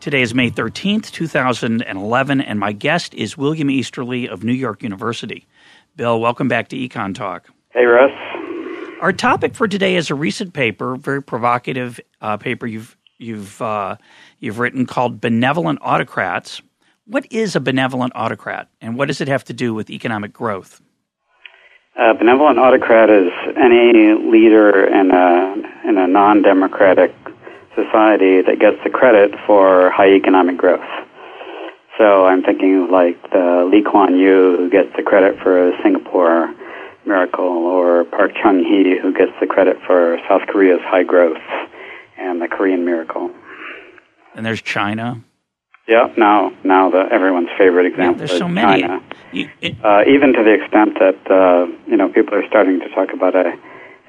Today is May 13th, 2011, and my guest is William Easterly of New York University. Bill, welcome back to Econ Talk. Hey, Russ. Our topic for today is a recent paper, very provocative uh, paper you've you've uh, you've written called "Benevolent Autocrats." What is a benevolent autocrat, and what does it have to do with economic growth? A benevolent autocrat is any leader in a in a non-democratic society that gets the credit for high economic growth. So I'm thinking like the Lee Kuan Yew who gets the credit for Singapore miracle, or Park Chung Hee who gets the credit for South Korea's high growth and the Korean miracle. And there's China. Yeah, now now the everyone's favorite example. Yeah, there's so many. China. You, it, uh, even to the extent that uh, you know people are starting to talk about a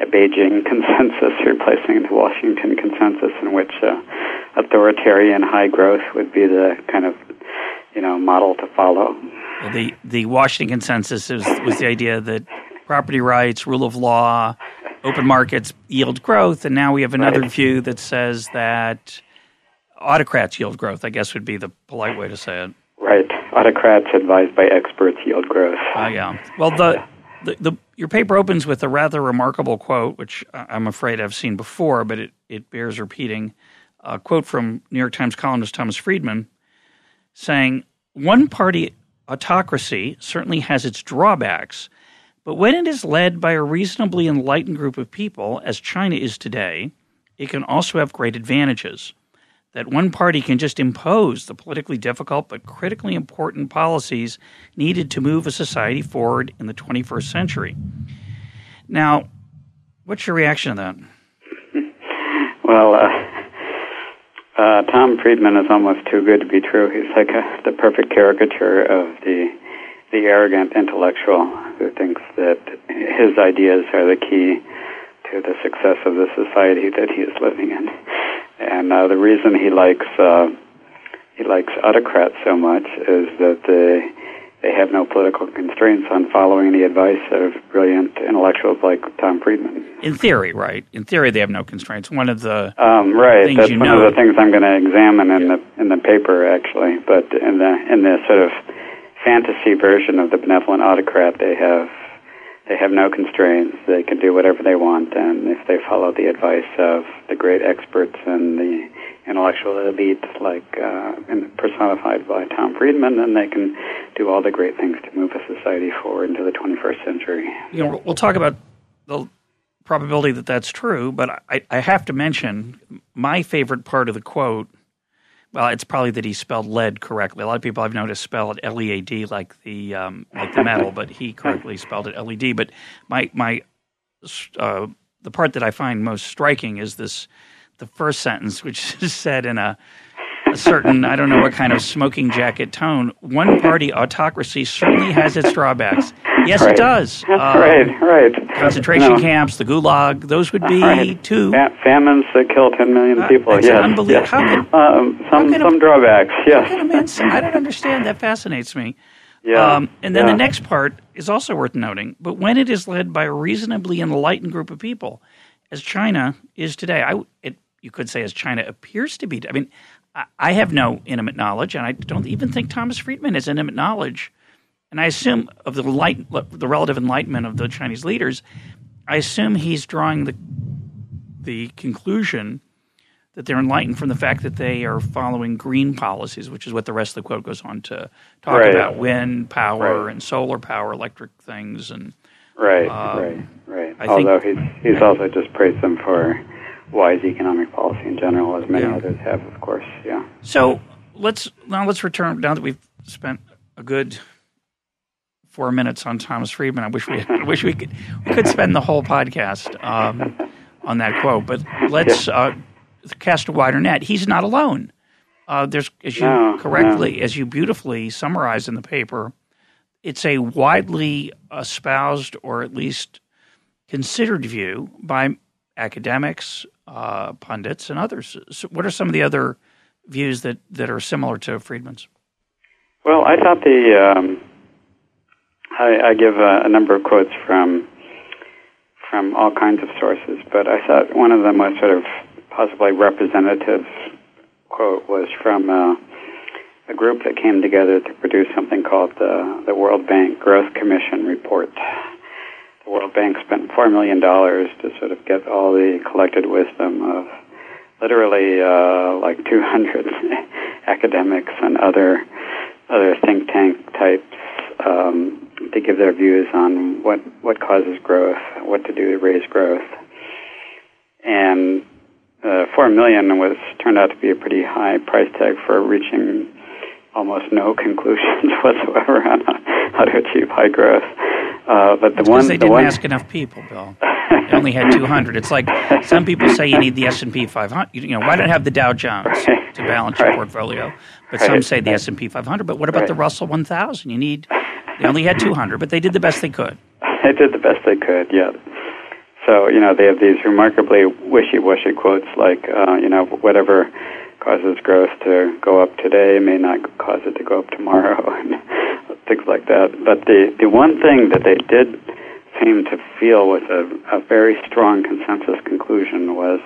a Beijing consensus replacing the Washington consensus, in which uh, authoritarian high growth would be the kind of you know model to follow. The the Washington consensus was, was the idea that property rights, rule of law, open markets yield growth, and now we have another right. view that says that autocrats yield growth. I guess would be the polite way to say it. Right, autocrats advised by experts yield growth. Oh uh, yeah. Well, the the, the, your paper opens with a rather remarkable quote, which I'm afraid I've seen before, but it, it bears repeating. A quote from New York Times columnist Thomas Friedman saying, One party autocracy certainly has its drawbacks, but when it is led by a reasonably enlightened group of people, as China is today, it can also have great advantages that one party can just impose the politically difficult but critically important policies needed to move a society forward in the 21st century. Now, what's your reaction to that? Well, uh, uh, Tom Friedman is almost too good to be true. He's like a, the perfect caricature of the the arrogant intellectual who thinks that his ideas are the key to the success of the society that he is living in. And uh, the reason he likes uh, he likes autocrats so much is that they they have no political constraints on following the advice of brilliant intellectuals like Tom Friedman. In theory, right? In theory, they have no constraints. One of the um, right. Things That's you one know. of the things I'm going to examine in yeah. the in the paper actually. But in the in the sort of fantasy version of the benevolent autocrat, they have they have no constraints. They can do whatever they want, and if they follow the advice of the great experts and the intellectual elite, like uh, personified by Tom Friedman, then they can do all the great things to move a society forward into the 21st century. You know, we'll talk about the probability that that's true, but I, I have to mention my favorite part of the quote well, it's probably that he spelled lead correctly. A lot of people I've noticed spell it L E A D like the um, like the metal, but he correctly spelled it L E D. But my my uh, the part that I find most striking is this the first sentence, which is said in a a certain, I don't know what kind of smoking jacket tone. One party autocracy certainly has its drawbacks. Yes, right. it does. Uh, right, right. Concentration no. camps, the gulag, those would be right. two. Fa- famines that kill 10 million uh, people. That's yes. unbelievable. Yes. How can, um, some, how some a, drawbacks, yes. How can a man say, I don't understand. That fascinates me. Yeah. Um, and then yeah. the next part is also worth noting. But when it is led by a reasonably enlightened group of people, as China is today, I, it, you could say as China appears to be. I mean, I have no intimate knowledge, and I don't even think Thomas Friedman has intimate knowledge. And I assume of the light, the relative enlightenment of the Chinese leaders, I assume he's drawing the the conclusion that they're enlightened from the fact that they are following green policies, which is what the rest of the quote goes on to talk right. about: wind power right. and solar power, electric things, and right, um, right, right. I Although think, he's he's also just praised them for wise economic policy in general, as many Yeah. others have, of course. Yeah. So let's now let's return now that we've spent a good four minutes on Thomas Friedman. I wish we I wish we could we could spend the whole podcast um, on that quote, but let's uh, cast a wider net. He's not alone. Uh, there's, as you no, correctly, no. as you beautifully summarize in the paper, it's a widely espoused or at least considered view by academics, uh, pundits, and others. So what are some of the other views that, that are similar to Friedman's? Well, I thought the um, I, I, give a, a, number of quotes from from all kinds of sources, but I thought one of the most sort of possibly representative quote was from uh, a group that came together to produce something called the the World Bank Growth Commission report. The World Bank spent four million dollars to sort of get all the collected wisdom of literally uh, like 200 academics and other other think tank types um, to give their views on what what causes growth, what to do to raise growth, and uh, four million was turned out to be a pretty high price tag for reaching almost no conclusions whatsoever on how to achieve high growth. Uh, but the one they the didn't one... ask enough people, Bill. They only had 200. It's like some people say you need the S&P 500. You know, why not have the Dow Jones to balance your portfolio? But some say the S&P 500. But what about the Russell 1000? You need. They only had 200, but they did the best they could. They did the best they could. Yeah. So you know they have these remarkably wishy-washy quotes like uh, you know whatever causes growth to go up today may not cause it to go up tomorrow, and things like that. But the the one thing that they did seem to feel was a, a very strong consensus conclusion was,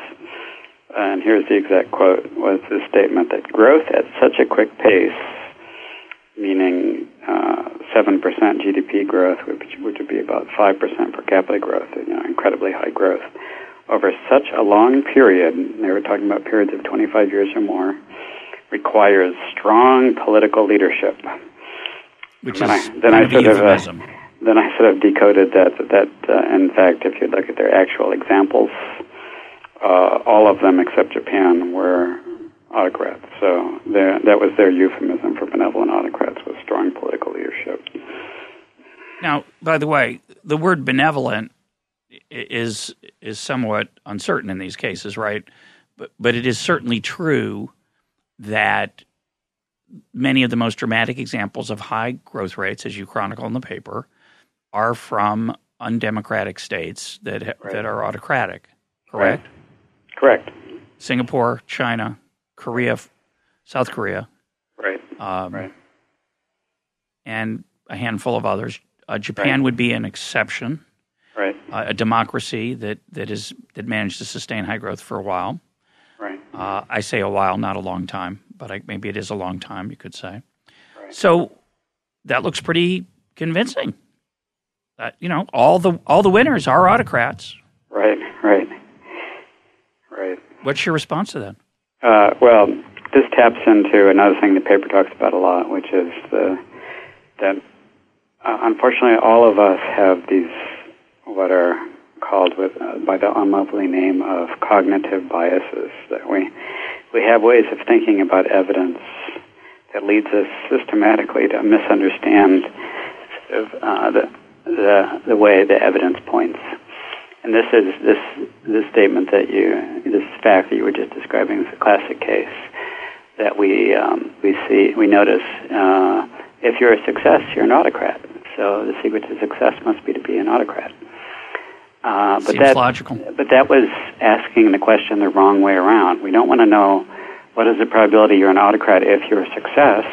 and here's the exact quote, was the statement that growth at such a quick pace, meaning uh, seven uh, percent GDP growth, which, which would be about five percent per capita growth, you know, incredibly high growth over such a long period, they were talking about periods of 25 years or more, requires strong political leadership. Which then is I, then I sort of uh, then I sort of decoded that that uh, in fact, if you look at their actual examples, uh, all of them except Japan were autocrats. So that was their euphemism for benevolent autocrats was strong political leadership. Now, by the way, the word benevolent is is somewhat uncertain in these cases, right? But but it is certainly true that many of the most dramatic examples of high growth rates, as you chronicle in the paper, are from undemocratic states that right. that are autocratic. Correct. Right. Correct. Singapore, China, Korea, South Korea. Right. Um, right. And a handful of others. Uh, Japan right. would be an exception right. Uh, a democracy that, that is that managed to sustain high growth for a while. Right. Uh, I say a while, not a long time, but I, maybe it is a long time. You could say. Right. So that looks pretty convincing. That you know all the all the winners are autocrats. Right. Right. Right. What's your response to that? Uh, well, this taps into another thing the paper talks about a lot, which is the that uh, unfortunately all of us have these what are called with, uh, by the unlovely name of cognitive biases. That we we have ways of thinking about evidence that leads us systematically to misunderstand uh, the, the the way the evidence points. And this is this this statement that you this fact that you were just describing is a classic case that we um, we see we notice uh, if you're a success you're an autocrat. So the secret to success must be to be an autocrat. Uh, but Seems that, logical. But that was asking the question the wrong way around. We don't want to know what is the probability you're an autocrat if you're a success.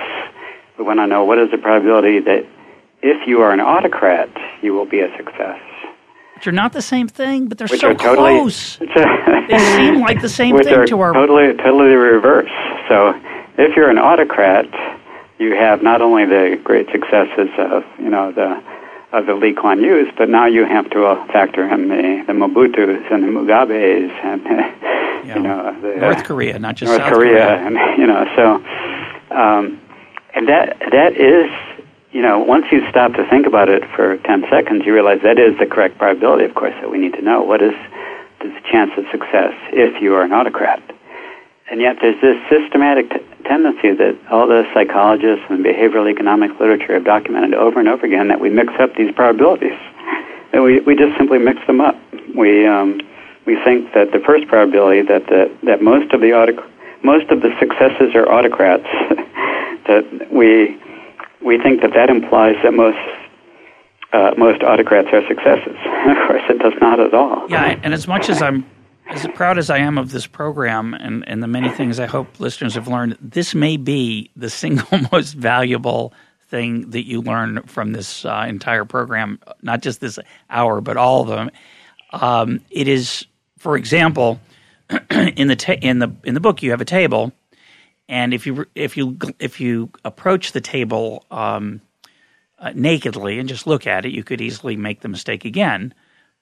We want to know what is the probability that if you are an autocrat, you will be a success. Which are not the same thing, but they're which so totally, close. they seem like the same thing to our totally totally the reverse. So if you're an autocrat, you have not only the great successes of you know the of the Lee Kuan Yews, but now you have to uh, factor in the, the Mobutus and the Mugabes and yeah. you know the, North Korea, not just North South Korea, Korea, and you know so um, and that that is you know once you stop to think about it for ten seconds, you realize that is the correct probability, of course, that we need to know. What is the chance of success if you are an autocrat? And yet there's this systematic t- tendency that all the psychologists and behavioral economics literature have documented over and over again that we mix up these probabilities. We, we just simply mix them up. We, um, we think that the first probability that, the, that most of the autoc- most of the successes are autocrats. that we we think that that implies that most uh, most autocrats are successes. of course, it does not at all. Yeah, and as much as I'm as proud as I am of this program and, and the many things I hope listeners have learned, this may be the single most valuable thing that you learn from this uh, entire program, not just this hour, but all of them. Um, it is, for example, in the ta- in the in the book you have a table, and if you if you if you approach the table um, uh, nakedly and just look at it, you could easily make the mistake again.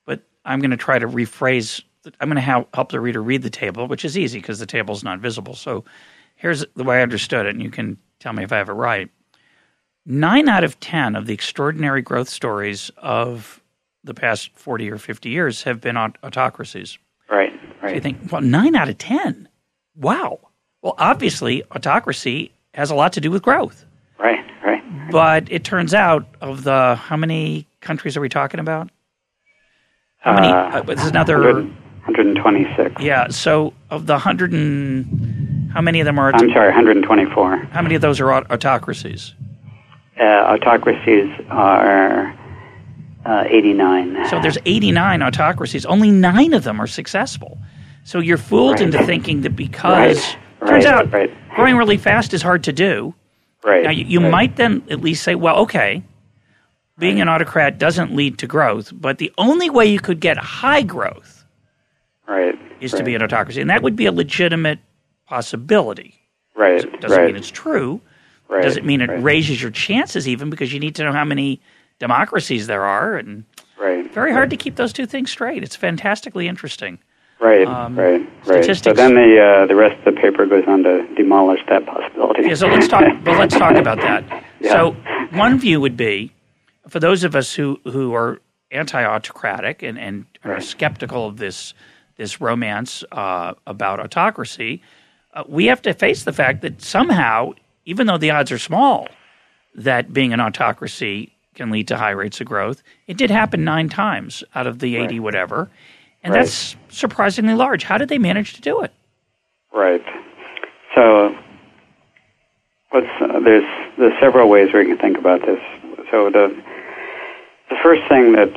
But I'm going to try to rephrase. I'm going to ha- help the reader read the table, which is easy because the table is not visible. So here's the way I understood it, and you can tell me if I have it right. Nine out of ten of the extraordinary growth stories of the past 40 or 50 years have been aut- autocracies. Right, right. So you think, well, nine out of 10. Wow. Well, obviously, autocracy has a lot to do with growth. Right, right. But it turns out, of the how many countries are we talking about? How many? Uh, Uh, there's another. 100 126. Yeah. So of the hundred and how many of them are? I'm sorry, 124. How many of those are aut- autocracies? Uh, autocracies are uh, 89. So there's 89 autocracies. Only nine of them are successful. So you're fooled Right. into thinking that because Right, turns right, out right. growing really fast is hard to do. right. Now you, you might then at least say, well, okay, being an autocrat doesn't lead to growth, but the only way you could get high growth right, is right, to be an autocracy, and that would be a legitimate possibility. right, It doesn't right, mean it's true. right, doesn't mean it raises your chances even because you need to know how many democracies there are and right, very hard to keep those two things straight. It's fantastically interesting. Right, um, right, right. So then the uh, the rest of the paper goes on to demolish that possibility. Yeah, so let's talk. But let's talk about that. Yeah. So one view would be, for those of us who who are anti-autocratic and and are Right. skeptical of this this romance uh, about autocracy, uh, we have to face the fact that somehow, even though the odds are small, that being an autocracy can lead to high rates of growth. It did happen nine times out of the eighty whatever, and Right. that's surprisingly large. How did they manage to do it? Right. So, uh, there's there's several ways we can think about this. So the the first thing that,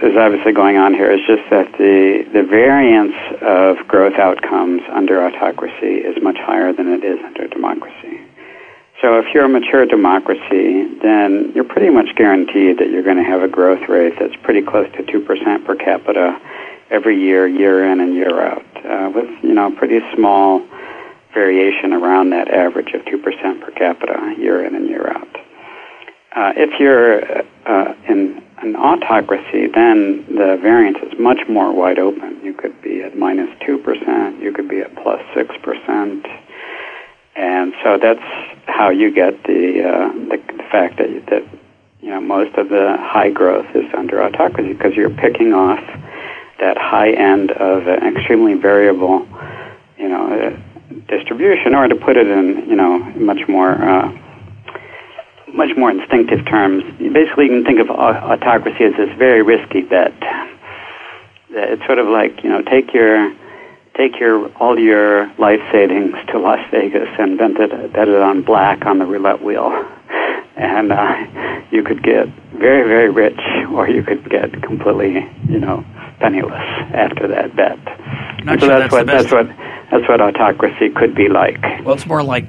is obviously going on here is just that the the variance of growth outcomes under autocracy is much higher than it is under democracy. So if you're a mature democracy, then you're pretty much guaranteed that you're going to have a growth rate that's pretty close to two percent per capita every year, year in and year out, uh, with you know pretty small variation around that average of two percent per capita year in and year out. Uh, if you're uh, in an autocracy, then the variance is much more wide open. You could be at minus minus two percent, you could be at plus plus six percent, and so that's how you get the uh, the, the fact that that you know most of the high growth is under autocracy because you're picking off that high end of an extremely variable, you know, uh, distribution, or to put it in, you know, much more, uh, much more instinctive terms. Basically, you can think of autocracy as this very risky bet. It's sort of like, you know, take your, take your all your life savings to Las Vegas and bet it, bet it on black on the roulette wheel, and uh, you could get very, very rich, or you could get completely, you know, penniless after that bet. Not so sure that's, that's what that's what that's what autocracy could be like. Well, it's more like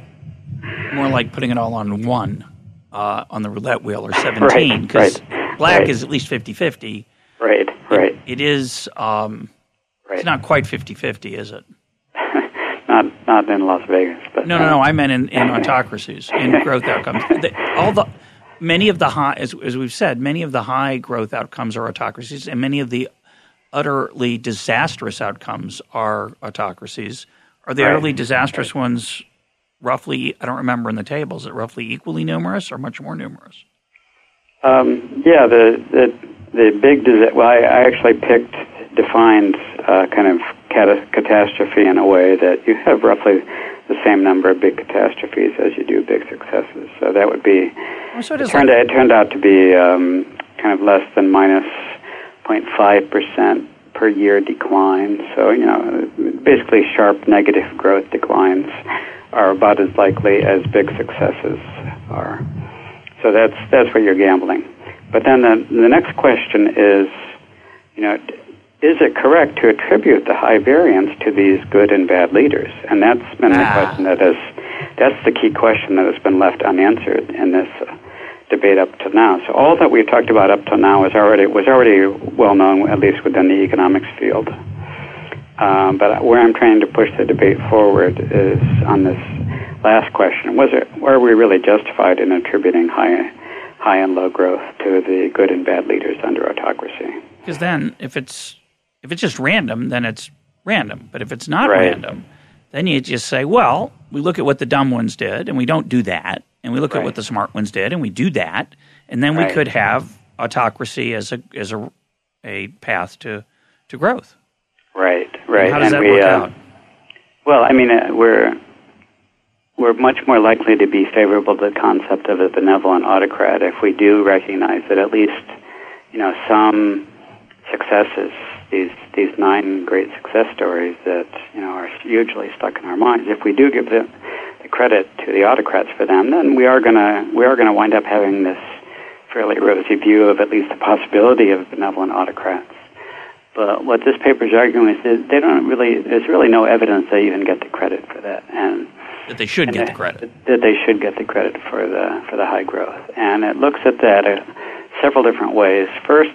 more like putting it all on one uh, on the roulette wheel or 17 because right, black right. is at least 50-50. Right, right, It is um, right. it's not quite 50-50, is it? not not in Las Vegas, but No, no, no. I meant in, in autocracies, in growth outcomes. The, all the many of the high, as, as we've said, many of the high growth outcomes are autocracies, and many of the utterly disastrous outcomes are autocracies. Are the Right. utterly disastrous ones roughly? I don't remember in the table. Is it roughly equally numerous or much more numerous? Um, yeah, the the the big disa- well, I, I actually picked defined uh, kind of cata- catastrophe in a way that you have roughly the same number of big catastrophes as you do big successes. So that would be so it it is turned like, out, it turned out to be um, kind of less than minus minus 0.5 percent per year decline. So, you know, basically sharp negative growth declines are about as likely as big successes are. So that's that's where you're gambling. But then the, the next question is, you know, is it correct to attribute the high variance to these good and bad leaders? And that's been ah. the question that has that's the key question that has been left unanswered in this uh, debate up to now. So all that we've talked about up to now is already was already well known, at least within the economics field. Um, but where I'm trying to push the debate forward is on this last question: Was it were we really justified in attributing high high and low growth to the good and bad leaders under autocracy? Because then, if it's if it's just random, then it's random. But if it's not right. random, then you just say, well, we look at what the dumb ones did, and we don't do that, and we look right. at what the smart ones did, and we do that, and then right. we could have autocracy as a as a a path to to growth. Right, right. And how does and that we, work uh, out? Well, I mean, uh, we're we're much more likely to be favorable to the concept of a benevolent autocrat if we do recognize that at least, you know, some successes, these these nine great success stories that you know are hugely stuck in our minds. If we do give the, the credit to the autocrats for them, then we are gonna we are gonna wind up having this fairly rosy view of at least the possibility of benevolent autocrats. But what this paper is arguing is that they don't really, there's really no evidence they even get the credit for that. And that they should get the credit. That they should get the credit for the for the high growth, and it looks at that uh, several different ways. First,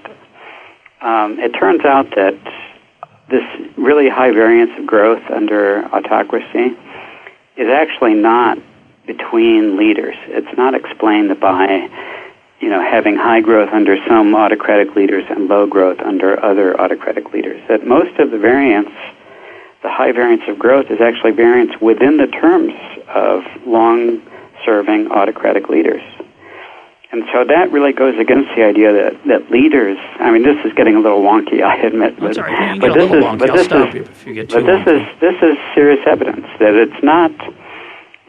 um, it turns out that this really high variance of growth under autocracy is actually not between leaders. It's not explained by you know, having high growth under some autocratic leaders and low growth under other autocratic leaders. That most of the variance, the high variance of growth, is actually variance within the terms of long serving autocratic leaders. And so that really goes against the idea that, that leaders, I mean, this is getting a little wonky, I admit. But, but this is, but this is, but this is, this is serious evidence that it's not,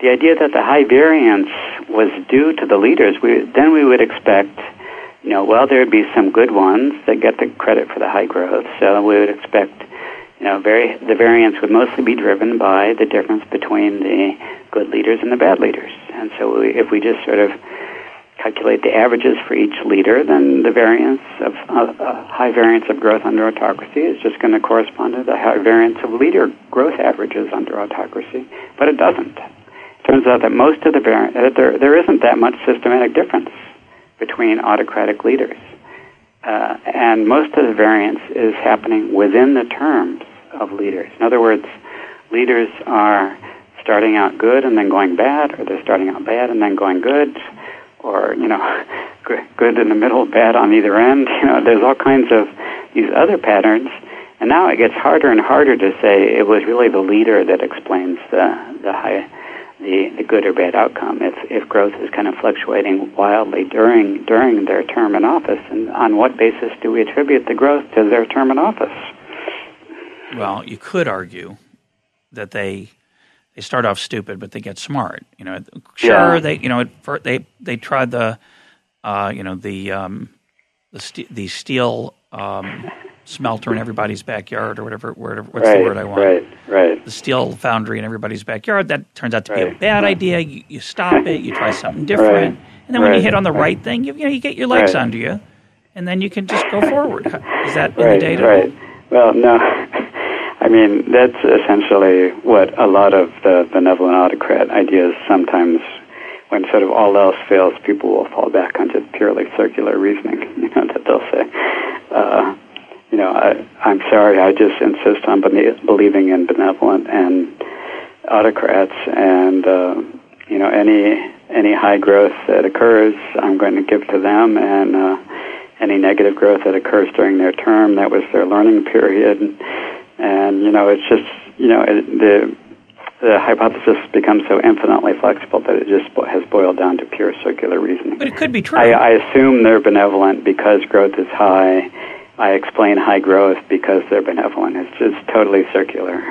the idea that the high variance was due to the leaders, we, then we would expect, you know, well, there would be some good ones that get the credit for the high growth. So we would expect, you know, very, the variance would mostly be driven by the difference between the good leaders and the bad leaders. And so we, if we just sort of calculate the averages for each leader, then the variance of uh, high variance of growth under autocracy is just going to correspond to the high variance of leader growth averages under autocracy. But it doesn't turns out that most of the vari- uh, there there isn't that much systematic difference between autocratic leaders, uh, and most of the variance is happening within the terms of leaders. In other words, leaders are starting out good and then going bad, or they're starting out bad and then going good, or you know, good in the middle, bad on either end. You know, there's all kinds of these other patterns. And now it gets harder and harder to say it was really the leader that explains the the high the, the good or bad outcome. If, if growth is kind of fluctuating wildly during during their term in office and on what basis do we attribute the growth to their term in office? Well you could argue that they they start off stupid but they get smart. You know sure yeah. they you know they they tried the uh, you know the um, the, st- the steel um, smelter in everybody's backyard or whatever. whatever what's right, the word I want? Right, right. The steel foundry in everybody's backyard. That turns out to right. be a bad idea. You, you, stop it. You try something different, Right. and then when you hit on the right thing, you, you know you get your legs under you, and then you can just go forward. Is that in the data? Right. Well, no. I mean, that's essentially what a lot of the benevolent autocrat ideas sometimes when sort of all else fails, people will fall back on just purely circular reasoning. You know that they'll say, uh, you know, I, I'm sorry, I just insist on believing in benevolent and autocrats, and uh, you know, any any high growth that occurs, I'm going to give to them, and uh, any negative growth that occurs during their term, that was their learning period, and, and you know, it's just you know, it, the the hypothesis becomes so infinitely flexible that it just has boiled down to pure circular reasoning. But it could be true. I, I assume they're benevolent because growth is high I explain high growth because they're benevolent. It's just totally circular.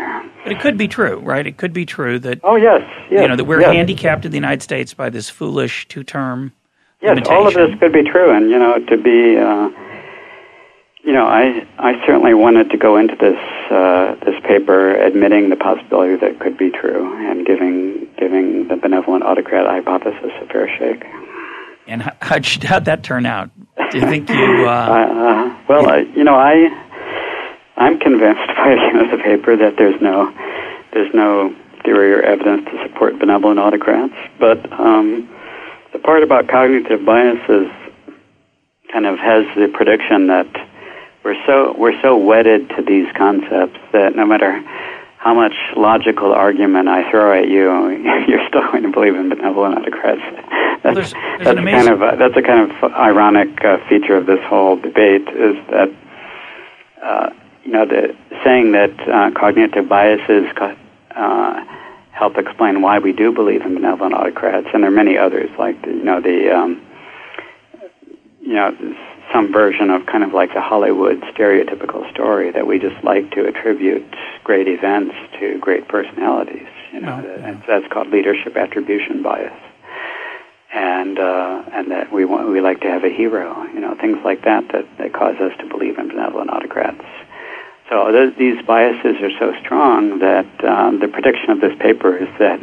But it could be true, right? It could be true that oh yes, yes you know that we're yes. handicapped in the United States by this foolish two-term yes, limitation. all of this could be true, and you know to be uh, you know, I I certainly wanted to go into this uh, this paper admitting the possibility that it could be true and giving giving the benevolent autocrat hypothesis a fair shake. And how, how'd, you, how'd that turn out? Do you think you? Uh, uh, well, I, you know, I I'm convinced by the end of the paper that there's no there's no theory or evidence to support benevolent autocrats, but um, the part about cognitive biases kind of has the prediction that we're so we're so wedded to these concepts that no matter how much logical argument I throw at you, you're still going to believe in benevolent autocrats. That's, there's, there's that's kind of a, that's a kind of ironic uh, feature of this whole debate is that uh, you know the saying that uh, cognitive biases uh, help explain why we do believe in benevolent autocrats, and there are many others like the, you know the um, you know some version of kind of like the Hollywood stereotypical story that we just like to attribute great events to great personalities. You know, no, yeah. that's called leadership attribution bias. And uh, and that we want we like to have a hero, you know, things like that that, that cause us to believe in benevolent autocrats. So th- these biases are so strong that um, the prediction of this paper is that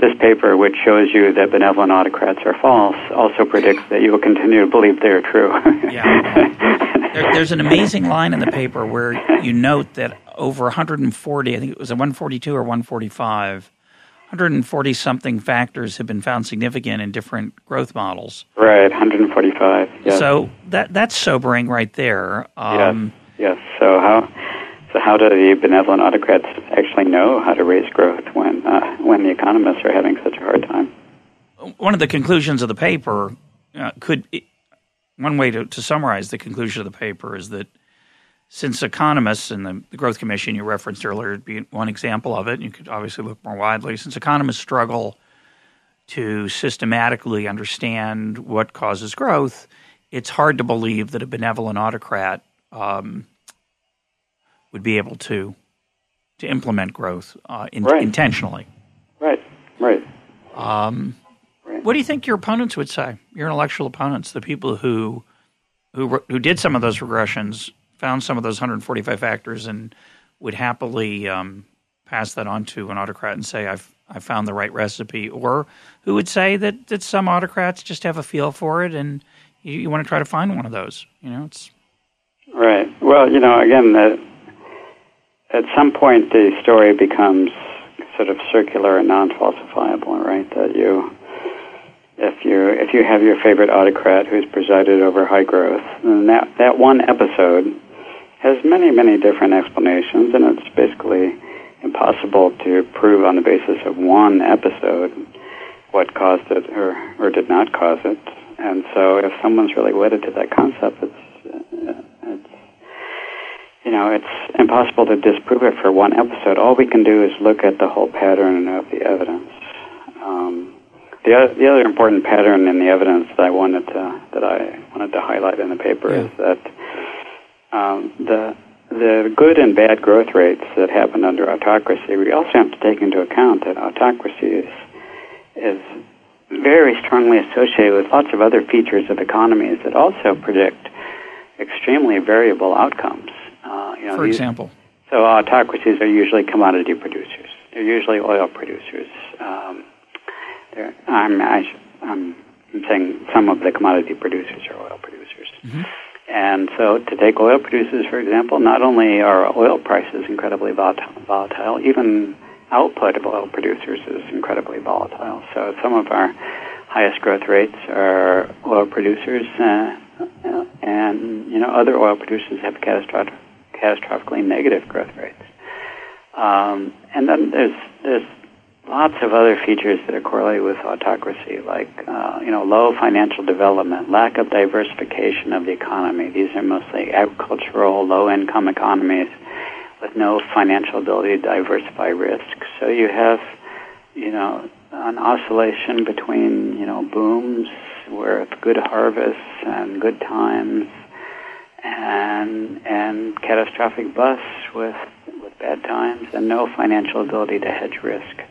this paper, which shows you that benevolent autocrats are false, also predicts that you will continue to believe they are true. yeah. There, there's an amazing line in the paper where you note that over 140, I think it was a 142 or 145, 140 something factors have been found significant in different growth models. Right, 145. Yes. So that that's sobering right there. Um, yes. Yes. So how so how do the benevolent autocrats actually know how to raise growth when uh, when the economists are having such a hard time? One of the conclusions of the paper uh, could one way to, to, summarize the conclusion of the paper is that since economists and the, the Growth Commission you referenced earlier would be one example of it, you could obviously look more widely. Since economists struggle to systematically understand what causes growth, it's hard to believe that a benevolent autocrat um, would be able to to implement growth uh, in, right. intentionally. Right. Right. Um, right. What do you think your opponents would say? Your intellectual opponents, the people who who who did some of those regressions, found some of those 145 factors, and would happily um, pass that on to an autocrat and say, "I've I found the right recipe," or who would say that that some autocrats just have a feel for it, and you, you want to try to find one of those. You know, it's right. Well, you know, again, the at some point the story becomes sort of circular and non-falsifiable, right? That you, if you if you have your favorite autocrat who's presided over high growth, then that that one episode has many many different explanations, and it's basically impossible to prove on the basis of one episode what caused it or or did not cause it. And so, if someone's really wedded to that concept, it's you know, it's impossible to disprove it for one episode. All we can do is look at the whole pattern of the evidence. Um, the other, the other important pattern in the evidence that I wanted to that I wanted to highlight in the paper yeah. is that um, the the good and bad growth rates that happen under autocracy. We also have to take into account that autocracy is is very strongly associated with lots of other features of economies that also predict extremely variable outcomes. Uh, you know, For these, example? So autocracies are usually commodity producers. They're usually oil producers. Um, I'm, I, am saying some of the commodity producers are oil producers. Mm-hmm. And so, to take oil producers, for example, not only are oil prices incredibly volatile, even output of oil producers is incredibly volatile. So, some of our highest growth rates are oil producers, uh, and you know other oil producers have catastrophic catastrophically negative growth rates. Um, and then there's there's lots of other features that are correlated with autocracy, like uh, you know low financial development, lack of diversification of the economy. These are mostly agricultural, low-income economies with no financial ability to diversify risk. So you have you know an oscillation between you know booms with good harvests and good times and and catastrophic busts with with bad times and no financial ability to hedge risk.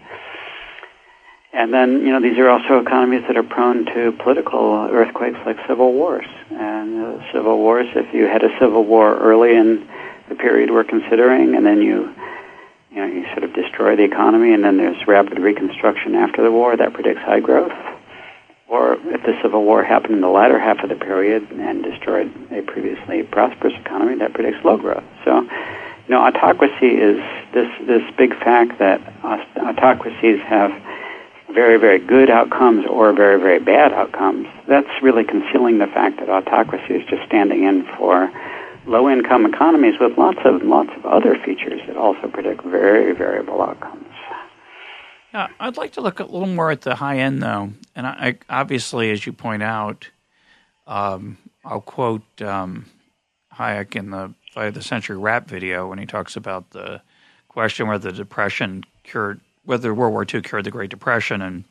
And then, you know, these are also economies that are prone to political earthquakes like civil wars. And uh, civil wars, if you had a civil war early in the period we're considering, and then you, you know, you sort of destroy the economy, and then there's rapid reconstruction after the war, that predicts high growth. Or if the Civil War happened in the latter half of the period and destroyed a previously prosperous economy, that predicts low growth. So, you know, autocracy is this this big fact that autocracies have very, very good outcomes or very, very bad outcomes, that's really concealing the fact that autocracy is just standing in for low income economies with lots of lots of other features that also predict very variable outcomes. Yeah, I'd like to look a little more at the high end though, and I, I obviously, as you point out, um, I'll quote um, Hayek in the Fight of the Century rap video when he talks about the question whether the depression cured whether World War II cured the Great Depression, and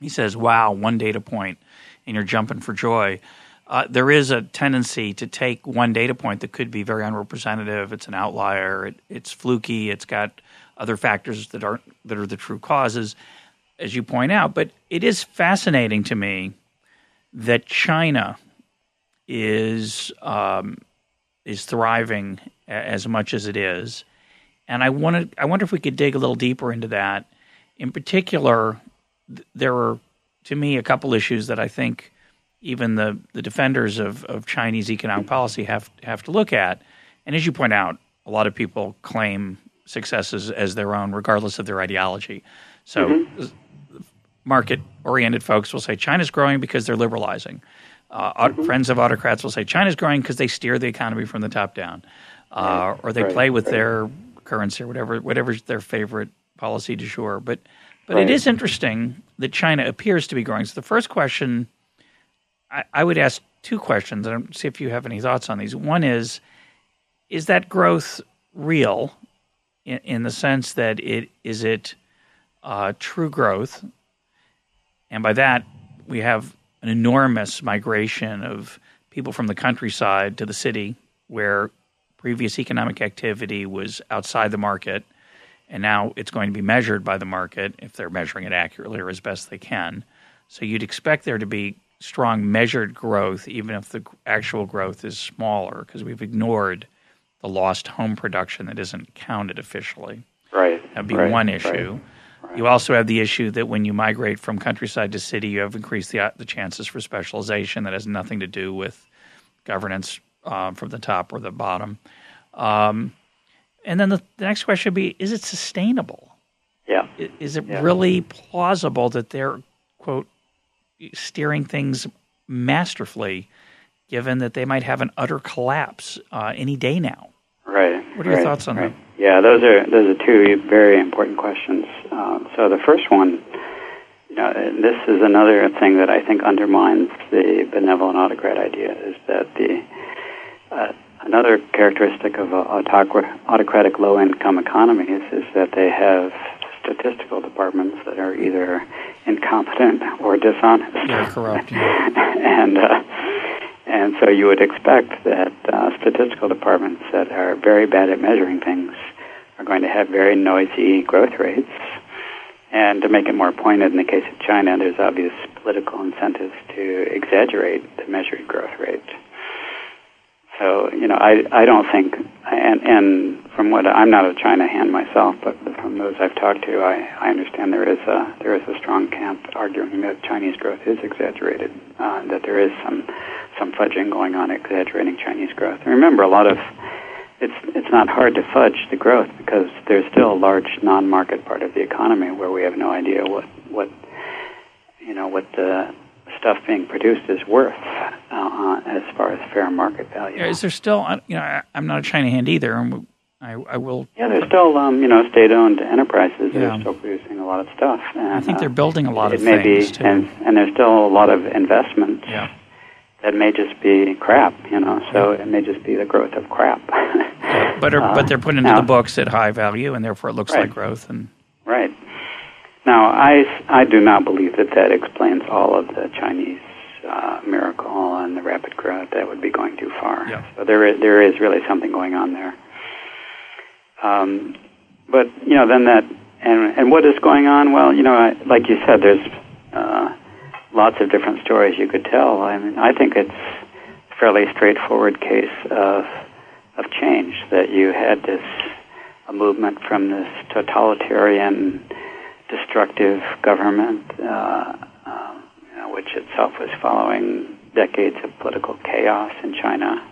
he says, "Wow, one data point, and you're jumping for joy." Uh, there is a tendency to take one data point that could be very unrepresentative. It's an outlier. It, it's fluky. It's got other factors that aren't that are the true causes, as you point out. But it is fascinating to me that China is um, is thriving as much as it is, and I wanted I wonder if we could dig a little deeper into that in particular, there are, to me, a couple issues that I think even the, the defenders of, of Chinese economic policy have have to look at. And as you point out, a lot of people claim successes as their own, regardless of their ideology. So, mm-hmm. market oriented folks will say China's growing because they're liberalizing. Uh, mm-hmm. Friends of autocrats will say China's growing because they steer the economy from the top down, uh, or they right, play with right. their currency or whatever, whatever's their favorite policy du jour. But but right. it is interesting that China appears to be growing. So the first question, I, I would ask two questions and see if you have any thoughts on these. One is, is that growth real in, in the sense that it is it uh, true growth? And by that, we have an enormous migration of people from the countryside to the city where previous economic activity was outside the market – and now it's going to be measured by the market if they're measuring it accurately or as best they can. So you'd expect there to be strong measured growth, even if the actual growth is smaller, because we've ignored the lost home production that isn't counted officially. Right. That'd be right, one issue. Right, You also have the issue that when you migrate from countryside to city, you have increased the, the chances for specialization that has nothing to do with governance uh, from the top or the bottom. Um, and then the, the next question would be: Is it sustainable? Yeah. Is it yeah. really plausible that they're quote steering things masterfully, given that they might have an utter collapse uh, any day now? Right. What are your thoughts on right. that? Yeah, those are those are two very important questions. Um, so the first one, you know, this is another thing that I think undermines the benevolent autocrat idea is that the uh, Another characteristic of autocratic low income economies is that they have statistical departments that are either incompetent or dishonest. Yeah, corrupt. Yeah. and uh, and so you would expect that uh, statistical departments that are very bad at measuring things are going to have very noisy growth rates. And to make it more pointed, in the case of China, there's obvious political incentives to exaggerate the measured growth rate. So you know, I I don't think, and and from what I'm not a China hand myself, but from those I've talked to, I I understand there is a there is a strong camp arguing that Chinese growth is exaggerated, uh, that there is some some fudging going on, exaggerating Chinese growth. And remember, a lot of it's it's not hard to fudge the growth because there's still a large non-market part of the economy where we have no idea what what you know what the stuff being produced is worth uh, as far as fair market value. Yeah, is there still? You know, I, am not a China hand either. I, I will. Yeah, there's still um, you know state-owned enterprises that are still producing a lot of stuff. And, I think they're building a lot uh, of things be, too. And, and there's still a lot of investment. Yeah. That may just be crap, you know. So yeah. it may just be the growth of crap. but are, uh, but they're put into now, the books at high value, and therefore it looks right. like growth. And right. Now, I, I do not believe that that explains all of the Chinese uh, miracle and the rapid growth. That would be going too far. Yeah. So there is, there is really something going on there. Um, but you know, then that and and what is going on? Well, you know, I, like you said, there's uh, lots of different stories you could tell. I mean, I think it's a fairly straightforward case of of change that you had this a movement from this totalitarian, destructive government, uh, uh, you know, which itself was following decades of political chaos in China,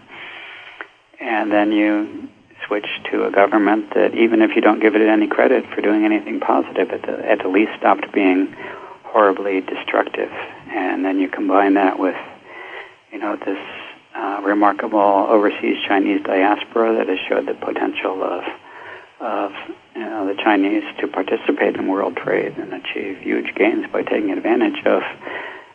and then you switch to a government that, even if you don't give it any credit for doing anything positive, at the, at the least stopped being horribly destructive. And then you combine that with, you know, this uh, remarkable overseas Chinese diaspora that has showed the potential of of you know, the Chinese to participate in world trade and achieve huge gains by taking advantage of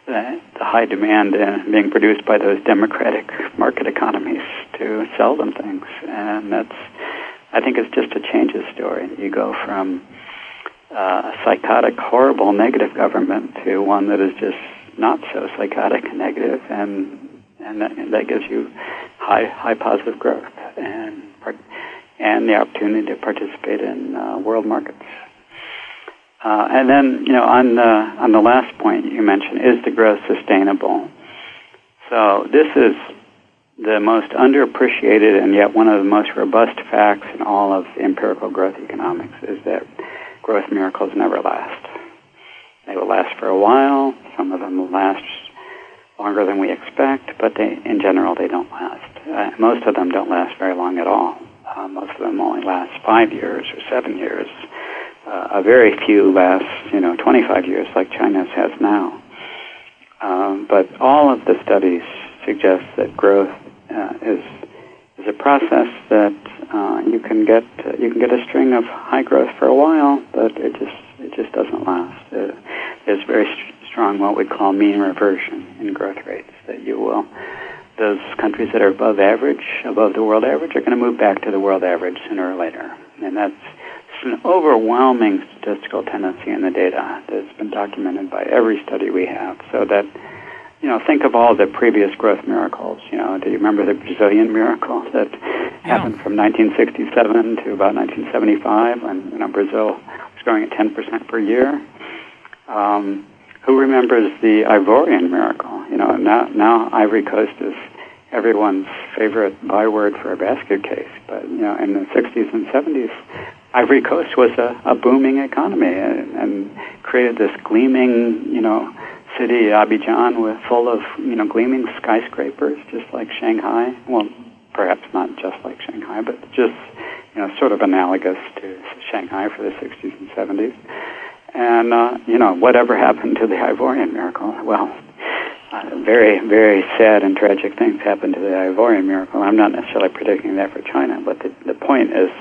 the, the high demand uh, being produced by those democratic market economies to sell them things. And that's, I think it's just a change of story. You go from uh, a psychotic, horrible, negative government to one that is just not so psychotic and negative, and and that, and that gives you high high positive growth and and the opportunity to participate in uh, world markets. Uh, and then, you know, on the on the last point you mentioned, is the growth sustainable? So this is the most underappreciated and yet one of the most robust facts in all of empirical growth economics is that growth miracles never last. They will last for a while. Some of them will last longer than we expect, but they, in general, they don't last. Uh, most of them don't last very long at all. Uh, most of them only last five years or seven years. Uh, a very few last, you know, 25 years, like China's has now. Um, but all of the studies suggest that growth uh, is is a process that uh, you can get uh, you can get a string of high growth for a while, but it just it just doesn't last. Uh, there's very st- strong what we call mean reversion in growth rates that you will those countries that are above average, above the world average, are going to move back to the world average sooner or later, and that's an overwhelming statistical tendency in the data that's been documented by every study we have. So that you know, think of all the previous growth miracles. You know, do you remember the Brazilian miracle that happened from 1967 to about 1975 when you know Brazil was growing at 10 percent per year? Um, who remembers the Ivorian miracle? You know, now now Ivory Coast is everyone's favorite byword for a basket case, but you know, in the 60s and 70s, Ivory Coast was a, a booming economy and, and created this gleaming, you know, city, Abidjan, with full of you know gleaming skyscrapers, just like Shanghai. Well, perhaps not just like Shanghai, but just you know sort of analogous to Shanghai for the 60s and 70s. And uh, you know whatever happened to the Ivorian miracle? Well, uh, very very sad and tragic things happened to the Ivorian miracle. I'm not necessarily predicting that for China, but the, the point is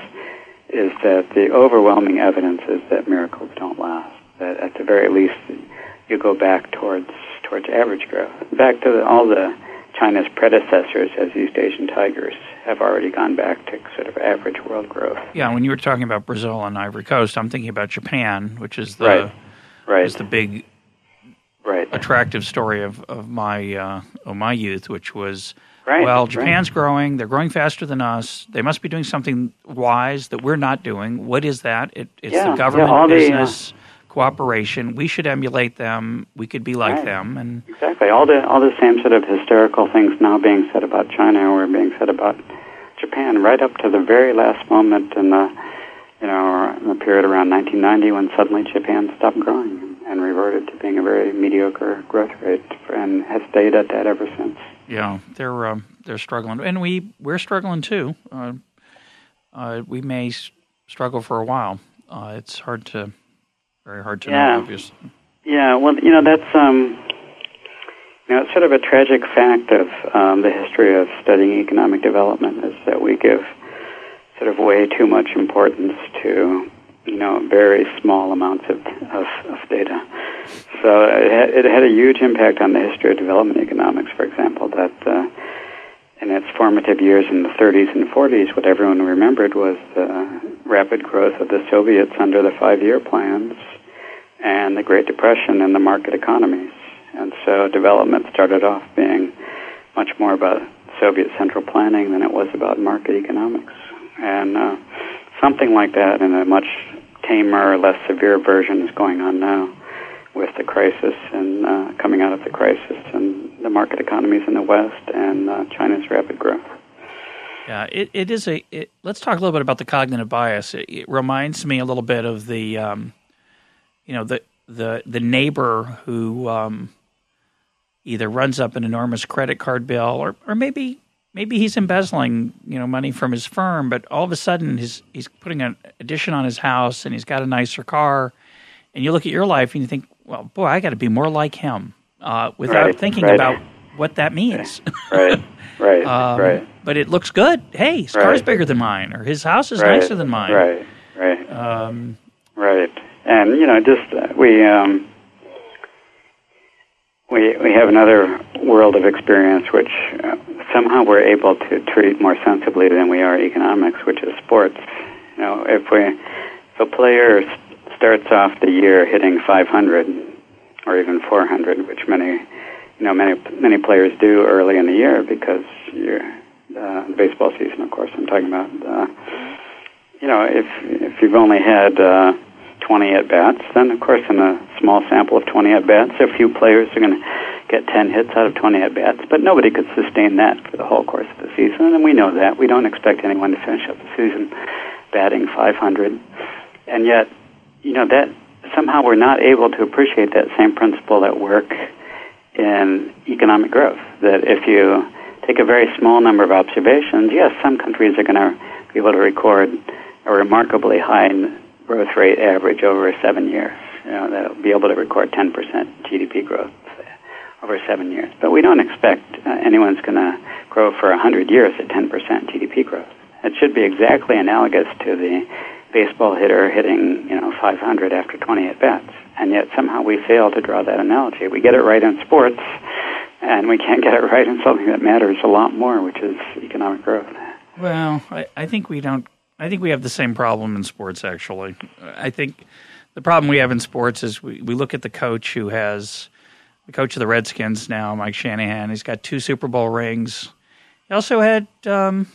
is that the overwhelming evidence is that miracles don't last. That at the very least you go back towards towards average growth. Back to the, all the China's predecessors as East Asian tigers have already gone back to sort of average world growth. Yeah, when you were talking about Brazil and Ivory Coast, I'm thinking about Japan, which is the right. Right. is the big right. attractive story of, of my uh, of my youth, which was right. well, Japan's growing, they're growing faster than us. They must be doing something wise that we're not doing. What is that? It, it's yeah. the government yeah, business. The, uh, cooperation. We should emulate them. We could be like right. them. And exactly all the all the same sort of hysterical things now being said about China were being said about Japan right up to the very last moment in the you know in the period around 1990 when suddenly Japan stopped growing and reverted to being a very mediocre growth rate and has stayed at that ever since. Yeah, they're um, they're struggling, and we we're struggling too. Uh, uh, we may struggle for a while. Uh, it's hard to very hard to yeah. know, obviously. Yeah, well, you know, that's um, you know, it's sort of a tragic fact of um, the history of studying economic development is that we give sort of way too much importance to you know very small amounts of of, of data. So it had, it had a huge impact on the history of development economics, for example, that. Uh, in its formative years in the 30s and 40s, what everyone remembered was the rapid growth of the Soviets under the five-year plans and the Great Depression and the market economies. And so development started off being much more about Soviet central planning than it was about market economics. And uh, something like that in a much tamer, less severe version is going on now with the crisis and uh, coming out of the crisis and the market economies in the West and uh, China's rapid growth. Yeah, it, it is a. It, let's talk a little bit about the cognitive bias. It, it reminds me a little bit of the, um, you know, the the the neighbor who um, either runs up an enormous credit card bill or or maybe maybe he's embezzling you know money from his firm, but all of a sudden his he's putting an addition on his house and he's got a nicer car, and you look at your life and you think, well, boy, I got to be more like him, uh, without right, thinking right. about what that means. right, right, um, right. But it looks good. Hey, his car's bigger than mine, or his house is nicer than mine. Right, right, um, right. And you know, just uh, we um, we we have another world of experience which uh, somehow we're able to treat more sensibly than we are economics, which is sports. You know, if we if a player starts off the year hitting 500 or even 400, which many you know many many players do early in the year because you're uh, the baseball season, of course, I'm talking about. Uh, you know, if if you've only had uh, 20 at bats, then of course in a small sample of 20 at bats, a few players are going to get 10 hits out of 20 at bats, but nobody could sustain that for the whole course of the season, and we know that. We don't expect anyone to finish up the season batting 500, and yet, you know that somehow we're not able to appreciate that same principle at work in economic growth. That if you take a very small number of observations, yes, some countries are going to be able to record a remarkably high growth rate average over seven years. You know, they'll be able to record 10% GDP growth over seven years. But we don't expect uh, anyone's going to grow for 100 years at 10% GDP growth. It should be exactly analogous to the baseball hitter hitting, you know, 500 after 20 at bats. And yet somehow we fail to draw that analogy. We get it right in sports, and we can't get it right in something that matters a lot more, which is economic growth. Well, I, I think we don't. I think we have the same problem in sports. Actually, I think the problem we have in sports is we, we look at the coach who has the coach of the Redskins now, Mike Shanahan. He's got two Super Bowl rings. He also had um,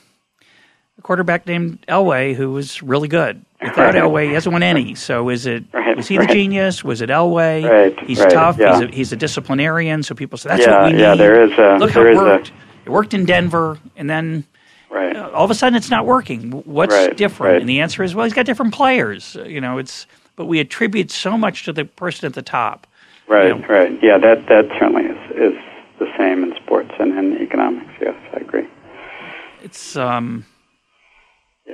quarterback named Elway who was really good. Without Elway, he hasn't won any. So is it Right, was he right. the genius? Was it Elway? Right, he's right, tough. yeah. He's a he's a disciplinarian. So people say that's Yeah, what we need. yeah, there is a- Look how there it is a- worked. It worked in Denver, and then Right. uh, all of a sudden it's not working. What's Right, different? right. And the answer is, well, he's got different players. Uh, You know, it's but we attribute so much to the person at the top. Right, Yeah. right. Yeah, that that certainly is is the same in sports and in economics. Yes, I agree. It's um,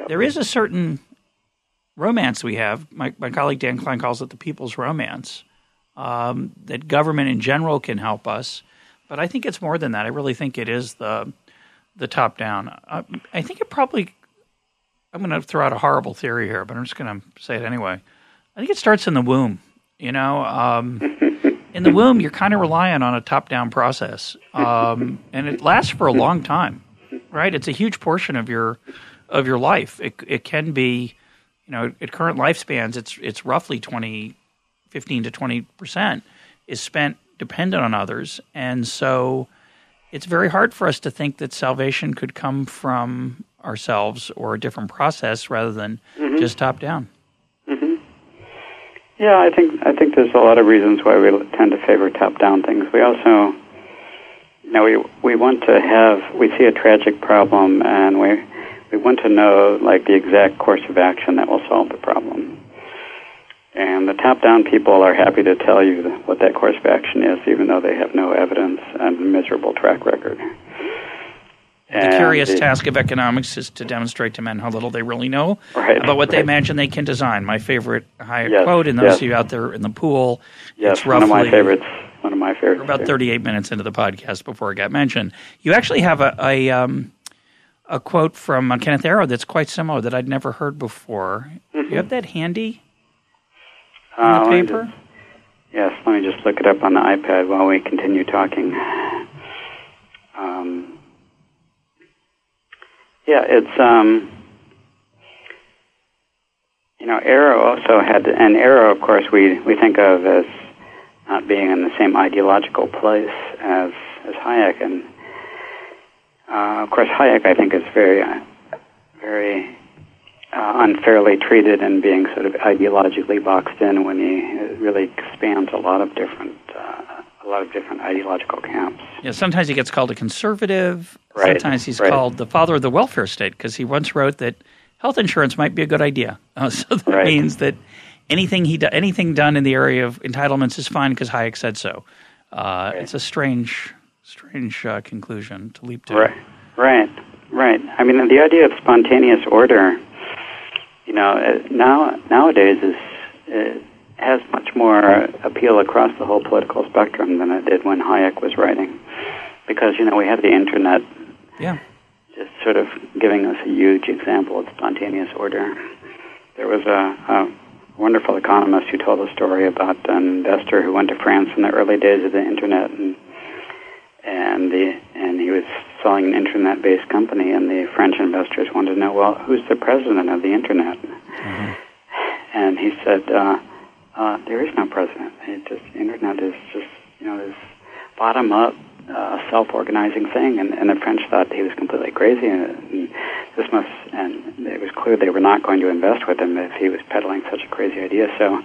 There is a certain romance we have. My my colleague Dan Klein calls it the people's romance. Um, that government in general can help us, but I think it's more than that. I really think it is the the top down. I, I think it probably. I'm going to throw out a horrible theory here, but I'm just going to say it anyway. I think it starts in the womb. You know, um, in the womb, you're kind of relying on a top-down process, um, and it lasts for a long time, right? It's a huge portion of your of your life. It it can be, you know, at current lifespans, it's it's roughly 20, 15 to twenty percent is spent dependent on others, and so it's very hard for us to think that salvation could come from ourselves or a different process rather than mm-hmm. just top down. Mm-hmm. Yeah, I think I think there's a lot of reasons why we tend to favor top-down things. We also, you know, we we want to have we see a tragic problem and we we want to know like the exact course of action that will solve the problem. And the top-down people are happy to tell you what that course of action is, even though they have no evidence and miserable track record. The And curious the- task of economics is to demonstrate to men how little they really know Right, about what they imagine they can design. My favorite Hayek Yes, quote, and those yes. of you out there in the pool, Yes, it's one of my favorites. One of my favorites. We're about too. 38 minutes into the podcast before it got mentioned. You actually have a a, um, a quote from uh, Kenneth Arrow that's quite similar that I'd never heard before. You have that handy in Uh, the paper? just- yes, let me just look it up on the iPad while we continue talking. Um, yeah, it's um, you know, Arrow also had, and Arrow, of course, we we think of as not being in the same ideological place as as Hayek, and uh, of course, Hayek, I think, is very uh, very uh, unfairly treated and being sort of ideologically boxed in when he really spans a lot of different uh, a lot of different ideological camps. Yeah, sometimes he gets called a conservative. Right, Sometimes he's right. called the father of the welfare state because he once wrote that health insurance might be a good idea. Uh, so that Right. means that anything he do, anything done in the area of entitlements is fine because Hayek said so. Uh, It's a strange, strange uh, conclusion to leap to. Right, right, right. I mean, the idea of spontaneous order, you know, uh, now nowadays is uh, has much more appeal across the whole political spectrum than it did when Hayek was writing, because you know we have the internet Yeah. just sort of giving us a huge example of spontaneous order. There was a, a wonderful economist who told a story about an investor who went to France in the early days of the internet, and and the and he was selling an internet-based company, and the French investors wanted to know, well, who's the president of the internet? And he said, uh, uh, there is no president. It just the internet is just you know this bottom-up uh, self-organizing thing, and, and the French thought he was completely crazy, and, and this must, and it was clear they were not going to invest with him if he was peddling such a crazy idea. So,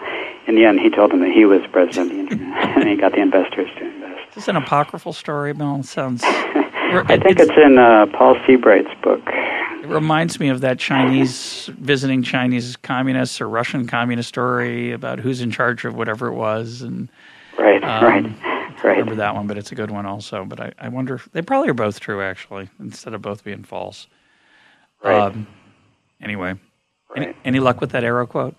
in the end, he told them that he was president of the internet, and he got the investors to invest. Is an apocryphal story, Bill? It sounds. I think it's in uh, Paul Seabright's book. It reminds me of that Chinese visiting Chinese communists or Russian communist story about who's in charge of whatever it was, and Right, Um, right, I right. remember that one, but it's a good one also. But I, I wonder if they probably are both true actually, instead of both being false. Right. Um, anyway, any, Right. any luck with that arrow quote?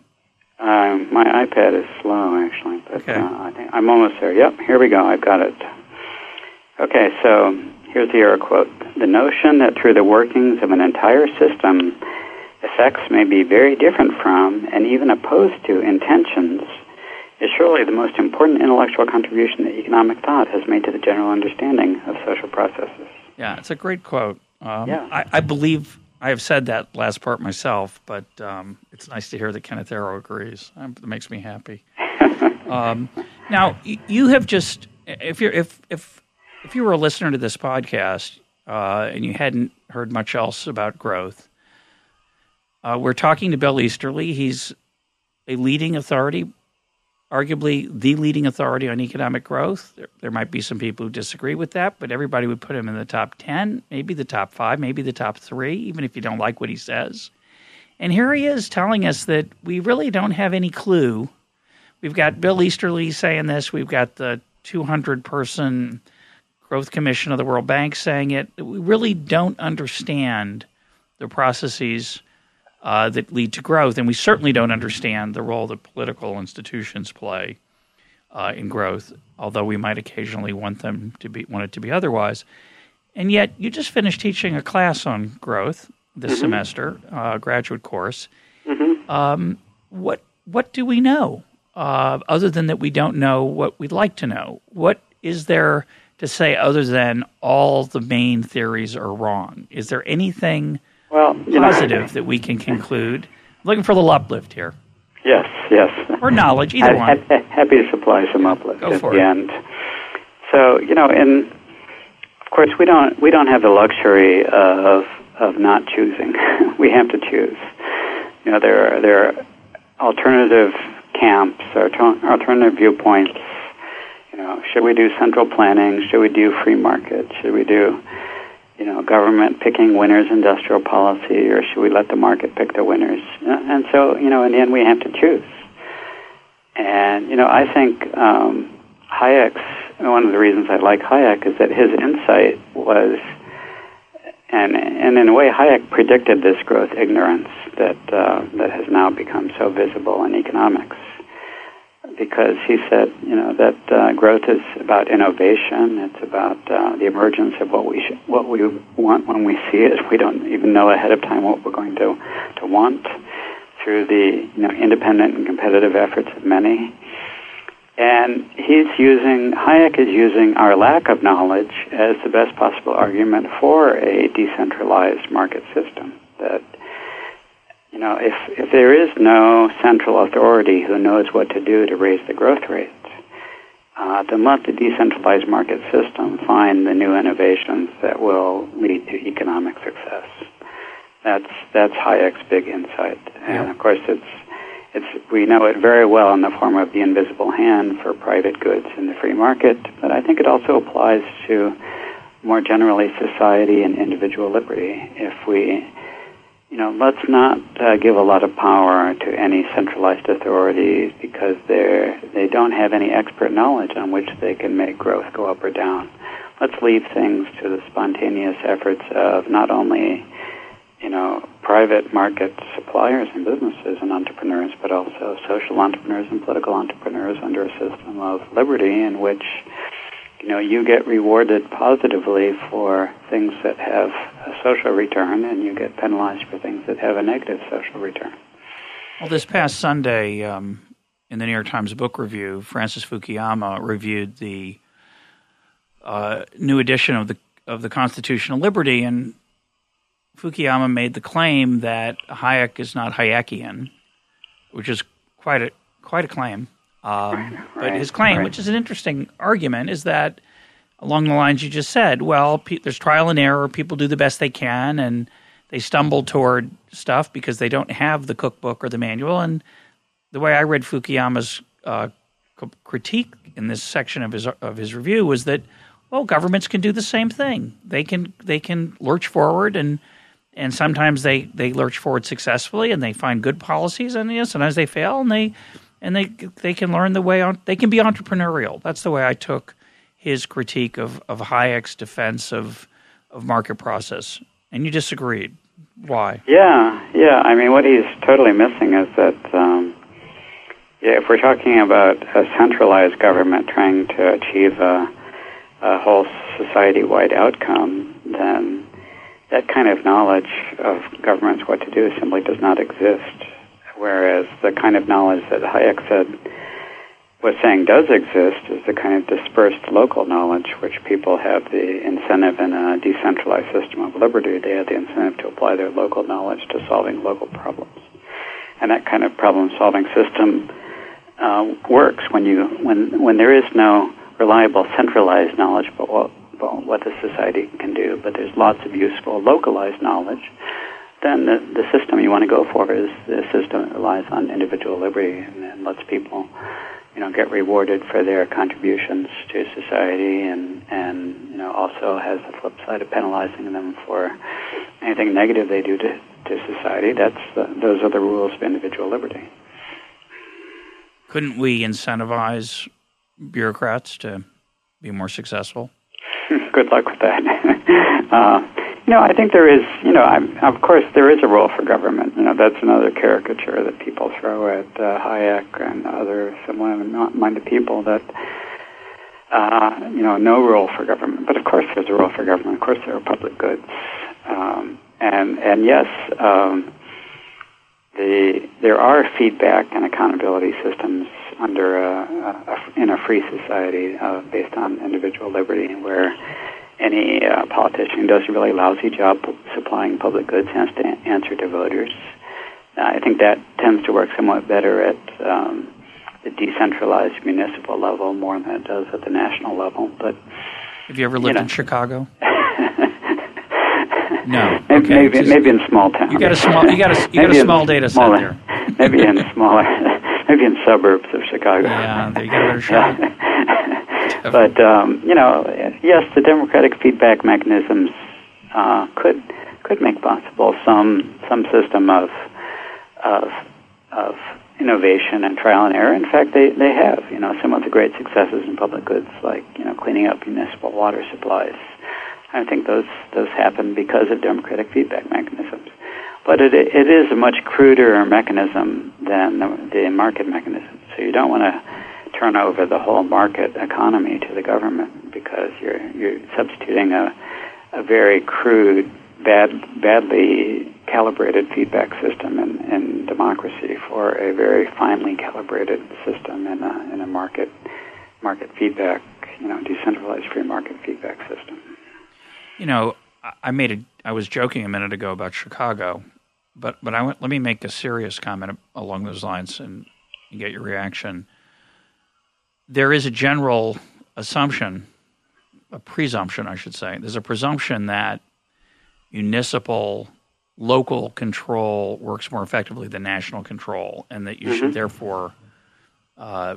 Um, my iPad is slow, actually, Okay. uh, I think I'm almost there. Yep, here we go. I've got it. Okay, so here's the Arrow quote. The notion that through the workings of an entire system, effects may be very different from and even opposed to intentions is surely the most important intellectual contribution that economic thought has made to the general understanding of social processes. Yeah, it's a great quote. Um, Yeah. I, I believe I have said that last part myself, but um, it's nice to hear that Kenneth Arrow agrees. Um, It makes me happy. Um, now, you have just if you're if if if you were a listener to this podcast uh, and you hadn't heard much else about growth, uh, we're talking to Bill Easterly. He's a leading authority, arguably the leading authority on economic growth. There, there might be some people who disagree with that, but everybody would put him in the top 10, maybe the top five, maybe the top three, even if you don't like what he says. And here he is telling us that we really don't have any clue. We've got Bill Easterly saying this, we've got the 200 person Growth Commission of the World Bank saying it. We really don't understand the processes uh, that lead to growth, and we certainly don't understand the role that political institutions play uh, in growth. Although we might occasionally want them to be want it to be otherwise, and yet you just finished teaching a class on growth this semester, uh, graduate course. Um, what what do we know uh, other than that we don't know what we'd like to know? What is there to say other than all the main theories are wrong? Is there anything Well, you know, positive that we can conclude? I'm looking for a little uplift here, yes, yes. or knowledge, either Ha- one. ha- happy to supply some uplift Go at the it. end. So you know, and of course we don't we don't have the luxury of of not choosing. we have to choose. You know, there are there are alternative camps, alter- alternative viewpoints. You know, should we do central planning? Should we do free market? Should we do you know, government picking winners, industrial policy, or should we let the market pick the winners? Uh, And so, you know, in the end, we have to choose. And you know, I think um, Hayek's one of the reasons I like Hayek is that his insight was, and and in a way, Hayek predicted this growth ignorance that uh, that has now become so visible in economics because he said, you know, that uh, growth is about innovation. It's about uh, the emergence of what we sh- what we want when we see it. We don't even know ahead of time what we're going to to want through the you know independent and competitive efforts of many. And he's using Hayek is using our lack of knowledge as the best possible argument for a decentralized market system that you know, if, if there is no central authority who knows what to do to raise the growth rate, uh, then let the decentralized market system find the new innovations that will lead to economic success. That's that's Hayek's big insight, and of course it's it's we know it very well in the form of the invisible hand for private goods in the free market, but I think it also applies to more generally society and individual liberty. If we you know, let's not uh, give a lot of power to any centralized authorities because they're they don't have any expert knowledge on which they can make growth go up or down. Let's leave things to the spontaneous efforts of not only you know, private market suppliers and businesses and entrepreneurs, but also social entrepreneurs and political entrepreneurs under a system of liberty in which, you know, you get rewarded positively for things that have a social return and you get penalized for things that have a negative social return. Well, this past Sunday, um, in the New York Times Book Review, Francis Fukuyama reviewed the uh, new edition of the of the Constitution of Liberty, and Fukuyama made the claim that Hayek is not Hayekian, which is quite a quite a claim. Um, right, but his claim, right. which is an interesting argument, is that along the lines you just said, well, pe- there's trial and error. People do the best they can, and they stumble toward stuff because they don't have the cookbook or the manual. And the way I read Fukuyama's uh, critique in this section of his of his review was that, well, governments can do the same thing. They can they can lurch forward and and sometimes they, they lurch forward successfully and they find good policies and you know, sometimes they fail and they and they they can learn the way on they can be entrepreneurial. That's the way i took his critique of, of hayek's defense of of market process. And you disagreed. Why? Yeah yeah. I mean what he's totally missing is that um, yeah, if we're talking about a centralized government trying to achieve a, a whole society-wide outcome then that kind of knowledge of governments what to do simply does not exist. Whereas the kind of knowledge that Hayek said was saying does exist is the kind of dispersed local knowledge which people have the incentive in a decentralized system of liberty. They have the incentive to apply their local knowledge to solving local problems. And that kind of problem solving system uh, works when you when when there is no reliable centralized knowledge but what what the society can do, but there's lots of useful localized knowledge, then the, the system you want to go for is the system that relies on individual liberty and, and lets people, you know, get rewarded for their contributions to society and, and, you know, also has the flip side of penalizing them for anything negative they do to, to society. That's the, those are the rules of individual liberty. Couldn't we incentivize bureaucrats to be more successful? Good luck with that. uh, you know, I think there is, you know, I'm, of course, there is a role for government. You know, that's another caricature that people throw at uh, Hayek and other similar-minded people that, uh, you know, no role for government. But of course, there's a role for government. Of course, there are public goods, um, and and yes, um, the there are feedback and accountability systems under a, a, in a free society uh, based on individual liberty, where any uh, politician who does a really lousy job supplying public goods has to answer to voters. Uh, I think that tends to work somewhat better at um, the decentralized municipal level more than it does at the national level. But have you ever lived you know. in Chicago? no. Maybe, okay. maybe, maybe in small towns. You got a small you got a you got a small data set there. maybe in smaller maybe in suburbs of Chicago. Yeah, there you got a better shot. but um, you know, yes, the democratic feedback mechanisms uh, could could make possible some some system of of of innovation and trial and error. In fact, they they have. You know, some of the great successes in public goods, like you know, cleaning up municipal water supplies. I think those those happen because of democratic feedback mechanisms. But it it is a much cruder mechanism than the, the market mechanism. So you don't want to turn over the whole market economy to the government because you're you're substituting a a very crude, bad badly calibrated feedback system in, in democracy for a very finely calibrated system in a in a market market feedback, you know, decentralized free market feedback system. You know, I made a I was joking a minute ago about Chicago, but but I went, let me make a serious comment along those lines and get your reaction there is a general assumption, a presumption, I should say. There's a presumption that municipal local control works more effectively than national control, and that you mm-hmm. should therefore uh,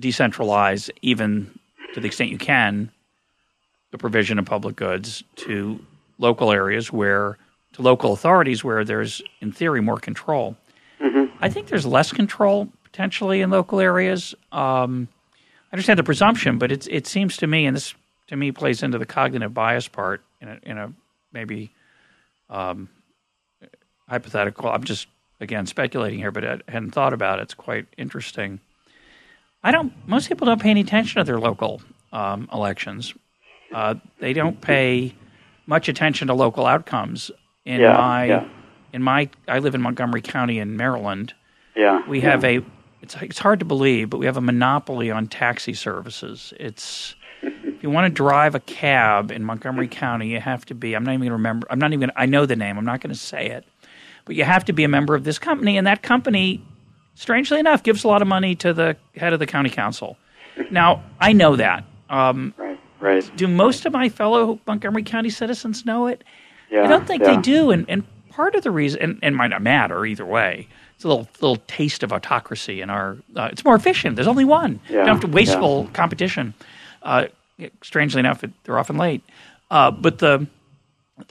decentralize, even to the extent you can, the provision of public goods to local areas where, to local authorities where there's, in theory, more control. Mm-hmm. I think there's less control potentially in local areas. Um, I understand the presumption, but it seems to me, and this to me plays into the cognitive bias part in a, in a maybe um, hypothetical. I'm just again speculating here, but I hadn't thought about it. It's quite interesting. I don't. Most people don't pay any attention to their local um, elections. Uh, they don't pay much attention to local outcomes. In yeah, my, yeah. in my, I live in Montgomery County in Maryland. Yeah, we yeah. have a. It's it's hard to believe, but we have a monopoly on taxi services. It's if you want to drive a cab in Montgomery County, you have to be. I'm not even going to remember. I'm not even. I know the name. I'm not going to say it, but you have to be a member of this company, and that company, strangely enough, gives a lot of money to the head of the county council. Now I know that. Um, right. Do most of my fellow Montgomery County citizens know it? Yeah, I don't think yeah. they do, and, and part of the reason, and, and might not matter either way. It's a little little taste of autocracy in our. Uh, it's more efficient. There's only one. Yeah, you don't have to wasteful yeah. competition. Uh, strangely enough, they're often late. Uh, but the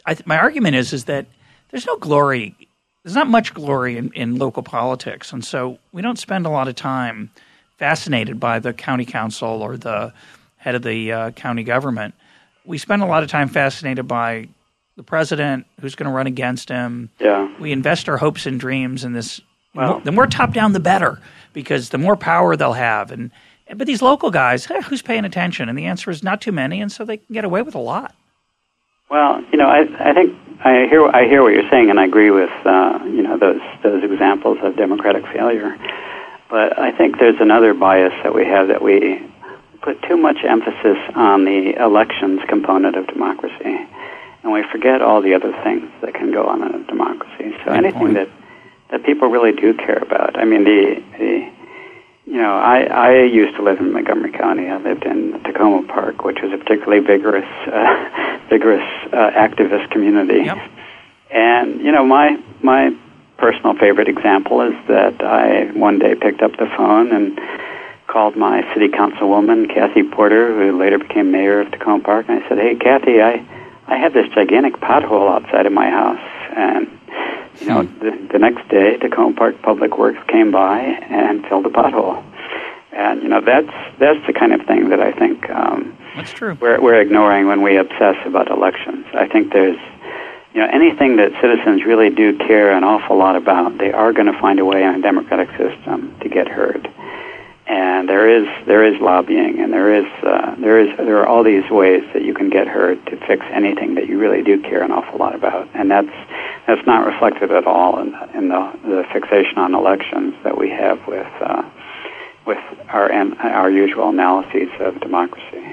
th- my argument is is that there's no glory. There's not much glory in, in local politics, and so we don't spend a lot of time fascinated by the county council or the head of the uh, county government. We spend a lot of time fascinated by the president, who's going to run against him. Yeah. We invest our hopes and dreams in this. Well, the more top down, the better, because the more power they'll have, and but these local guys, eh, who's paying attention? And the answer is not too many, and so they can get away with a lot. Well, you know, I, I think I hear I hear what you're saying, and I agree with uh, you know those those examples of democratic failure. But I think there's another bias that we have that we put too much emphasis on the elections component of democracy, and we forget all the other things that can go on in a democracy. So Good anything point. that that people really do care about. I mean, the the you know, I, I used to live in Montgomery County. I lived in Takoma Park, which was a particularly vigorous, uh, vigorous uh, activist community. Yep. And you know, my my personal favorite example is that I one day picked up the phone and called my city councilwoman, Kathy Porter, who later became mayor of Takoma Park, and I said, "Hey, Kathy, I I have this gigantic pothole outside of my house, and you know, hmm. the, the next day, Takoma Park Public Works came by and filled the pothole. And you know, that's that's the kind of thing that I think um, that's true. We're we're ignoring when we obsess about elections. I think there's you know anything that citizens really do care an awful lot about, they are going to find a way in a democratic system to get heard and there is there is lobbying, and there is uh, there is there are all these ways that you can get heard to fix anything that you really do care an awful lot about, and that's that's not reflected at all in the, in the, the fixation on elections that we have with uh, with our our usual analyses of democracy.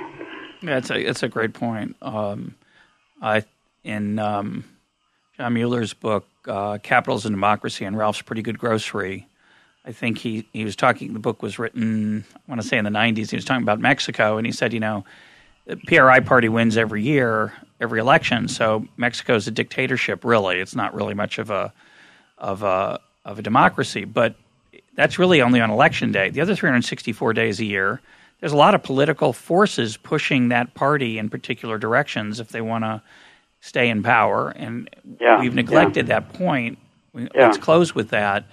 Yeah, it's a it's a great point. Um, I in um, John Mueller's book uh, "Capitalism and Democracy" and Ralph's Pretty Good Grocery I think he, he was talking, the book was written, I want to say in the 90s. He was talking about Mexico, and he said, you know, the PRI party wins every year, every election. So Mexico is a dictatorship, really. It's not really much of a, of a, of a democracy. But that's really only on election day. The other 364 days a year, there's a lot of political forces pushing that party in particular directions if they want to stay in power. And yeah, we've neglected yeah. that point. We, yeah. Let's close with that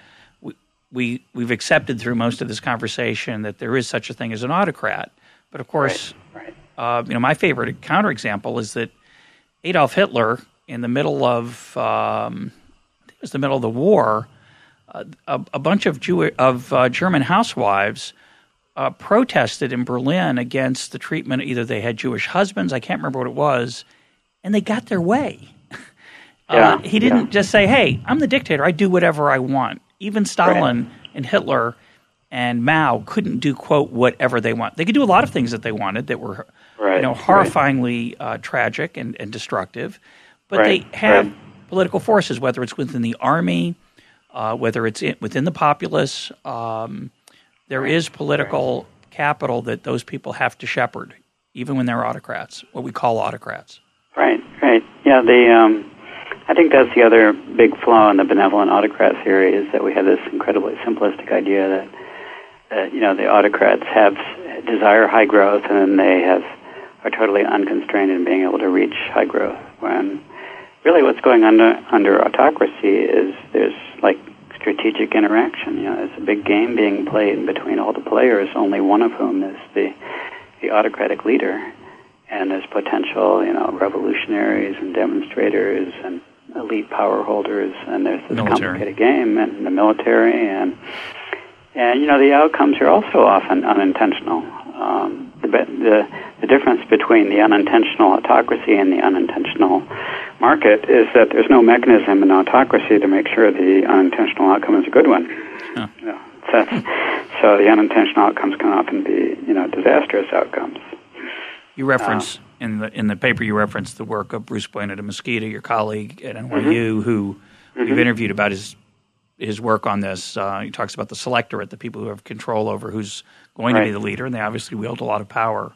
we we've accepted through most of this conversation that there is such a thing as an autocrat. But of course, right, right. Uh, you know, my favorite counterexample is that Adolf Hitler, in the middle of um, I think it was the middle of the war, uh, a, a, bunch of Jew of uh, German housewives uh, protested in Berlin against the treatment. Either they had Jewish husbands, I can't remember what it was, and they got their way. Yeah, he didn't yeah. just say, "Hey, I'm the dictator. I do whatever I want." Even Stalin right. and Hitler and Mao couldn't do quote whatever they want. They could do a lot of things that they wanted that were right. you know horrifyingly uh, tragic and, and destructive, but right. they have political forces, whether it's within the army, uh, whether it's in, within the populace. Um, there is political capital that those people have to shepherd, even when they're autocrats, what we call autocrats. Right, right. Yeah, the um, I think that's the other big flaw in the benevolent autocrat theory is that we have this incredibly simplistic idea that, that you know the autocrats have desire high growth and they have are totally unconstrained in being able to reach high growth. When really what's going on under, under autocracy is there's like strategic interaction. You know, there's a big game being played between all the players, only one of whom is the the autocratic leader. And there's potential, you know, revolutionaries and demonstrators and elite power holders, and there's this military. complicated game and the military, and and you know the outcomes are also often unintentional. Um, the, the the difference between the unintentional autocracy and the unintentional market is that there's no mechanism in autocracy to make sure the unintentional outcome is a good one. Huh. You know, so the unintentional outcomes can often be, you know, disastrous outcomes. You reference uh, in the in the paper you referenced the work of Bruce Bueno de Mesquita, your colleague at NYU, mm-hmm. who mm-hmm. you've interviewed about his his work on this. Uh, he talks about the selectorate, the people who have control over who's going right. to be the leader, and they obviously wield a lot of power.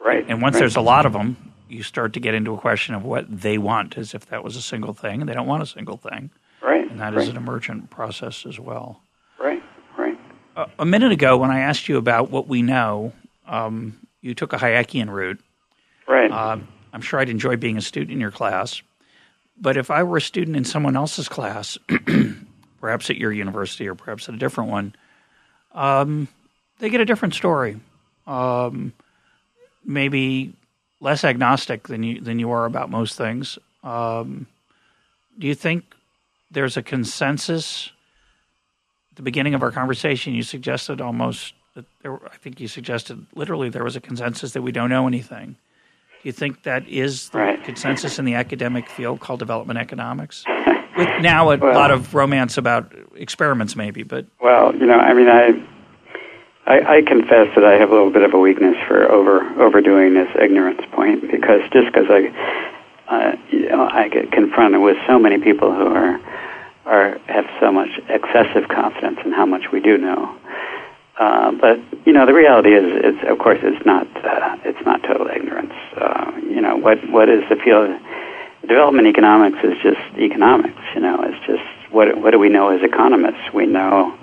Right. And once right. there's a lot of them, you start to get into a question of what they want, as if that was a single thing, and they don't want a single thing. Right. And that right. is an emergent process as well. Right. Right. Uh, a minute ago, when I asked you about what we know, um, you took a Hayekian route. Right. Uh, I'm sure I'd enjoy being a student in your class, but if I were a student in someone else's class, perhaps at your university or perhaps at a different one, um, they get a different story. Um, maybe less agnostic than you than you are about most things. Um, do you think there's a consensus? At the beginning of our conversation, you suggested almost that there. I think you suggested literally there was a consensus that we don't know anything. You think that is the right. consensus in the academic field called development economics? With now a well, lot of romance about experiments, maybe, but well, you know, I mean, I I, I confess that I have a little bit of a weakness for over overdoing this ignorance point because just because I, uh, you know, I get confronted with so many people who are are have so much excessive confidence in how much we do know. Uh, but you know, the reality is, it's of course, it's not uh, it's not total ignorance. Uh, you know, what what is the field? Development economics is just economics. You know, it's just what what do we know as economists? We know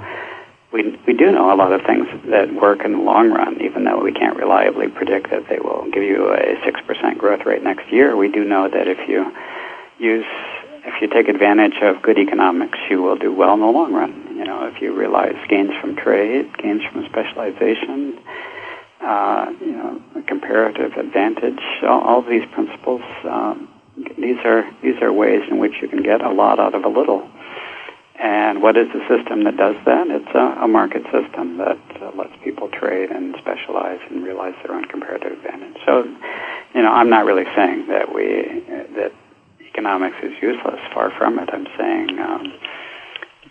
we we do know a lot of things that work in the long run, even though we can't reliably predict that they will give you a six percent growth rate next year. We do know that if you use if you take advantage of good economics, you will do well in the long run. If you realize gains from trade, gains from specialization, uh, you know, comparative advantage, all, all these principles. Um, these are these are ways in which you can get a lot out of a little. And what is the system that does that? It's a, a market system that uh, lets people trade and specialize and realize their own comparative advantage. So, you know, I'm not really saying that we uh, that economics is useless. Far from it. I'm saying, um,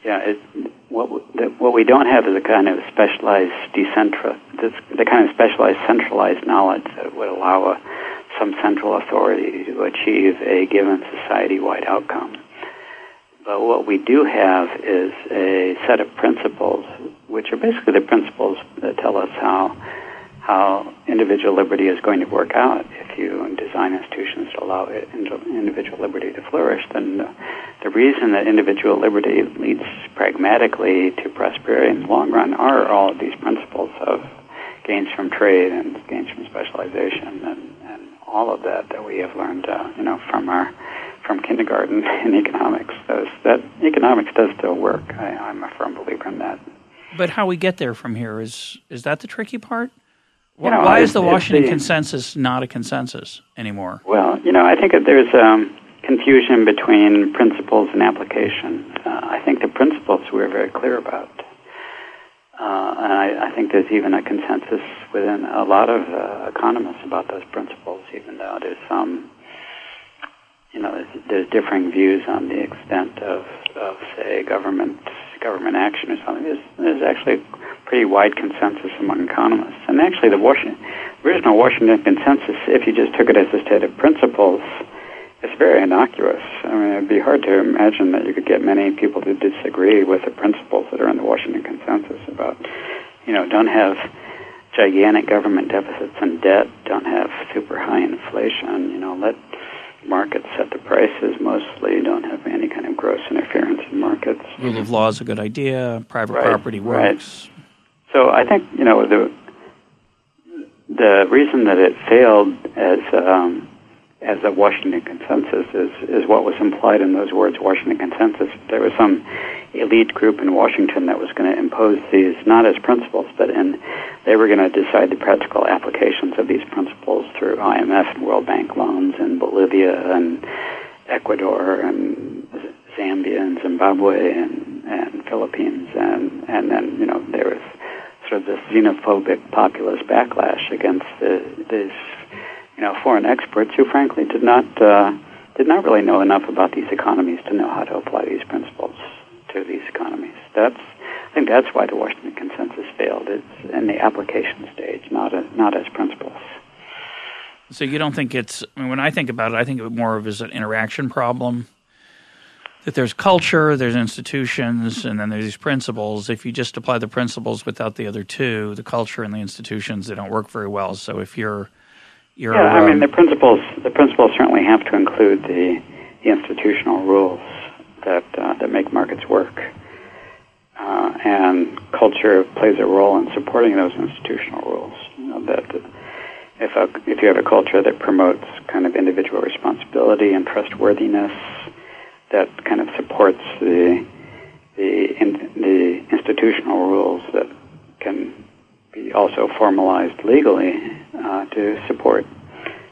yeah, it, what what we don't have is a kind of specialized decentral, this, the kind of specialized centralized knowledge that would allow a, some central authority to achieve a given society-wide outcome. But what we do have is a set of principles, which are basically the principles that tell us how how individual liberty is going to work out. If you design institutions to allow individual liberty to flourish, then the, the reason that individual liberty leads pragmatically to prosperity in the long run are all of these principles of gains from trade and gains from specialization and, and all of that that we have learned, uh, you know, from our from kindergarten in economics. Those, that economics does still work. I, I'm a firm believer in that. But how we get there from here is is that the tricky part? You know, Why is the Washington the, consensus not a consensus anymore? Well, you know, I think that there's um, confusion between principles and application. Uh, I think the principles we're very clear about. Uh, and I, I, think there's even a consensus within a lot of uh, economists about those principles, even though there's some you know, there's, there's differing views on the extent of, of say, government government action or something. There's, there's actually pretty wide consensus among economists. And actually, the Washington, original Washington consensus, if you just took it as a set of principles, it's very innocuous. I mean, it'd be hard to imagine that you could get many people to disagree with the principles that are in the Washington consensus about, you know, don't have gigantic government deficits and debt, don't have super high inflation, you know, let markets set the prices mostly, don't have any kind of gross interference in markets. Rule of law is a good idea. Private right, property works. Right. So I think you know the the reason that it failed as um, as a Washington consensus is is what was implied in those words, Washington consensus. There was some elite group in Washington that was going to impose these not as principles, but in they were going to decide the practical applications of these principles through IMF and World Bank loans in Bolivia and Ecuador and Zambia and Zimbabwe and, and Philippines and and then you know there was sort of this xenophobic populist backlash against the, these you know foreign experts who frankly did not uh, did not really know enough about these economies to know how to apply these principles to these economies. That's I think that's why the Washington Consensus failed. It's in the application stage, not a, not as principles. So you don't think it's? I mean, when I think about it, I think of it more of as an interaction problem. That there's culture, there's institutions, and then there's these principles. If you just apply the principles without the other two, the culture and the institutions, they don't work very well. So if you're, you're yeah, I mean um, the principles. The principles certainly have to include the, the institutional rules that uh, that make markets work. Uh, and culture plays a role in supporting those institutional rules. You know, that if a, if you have a culture that promotes kind of individual responsibility and trustworthiness, that kind of supports the the in, the institutional rules that can be also formalized legally to support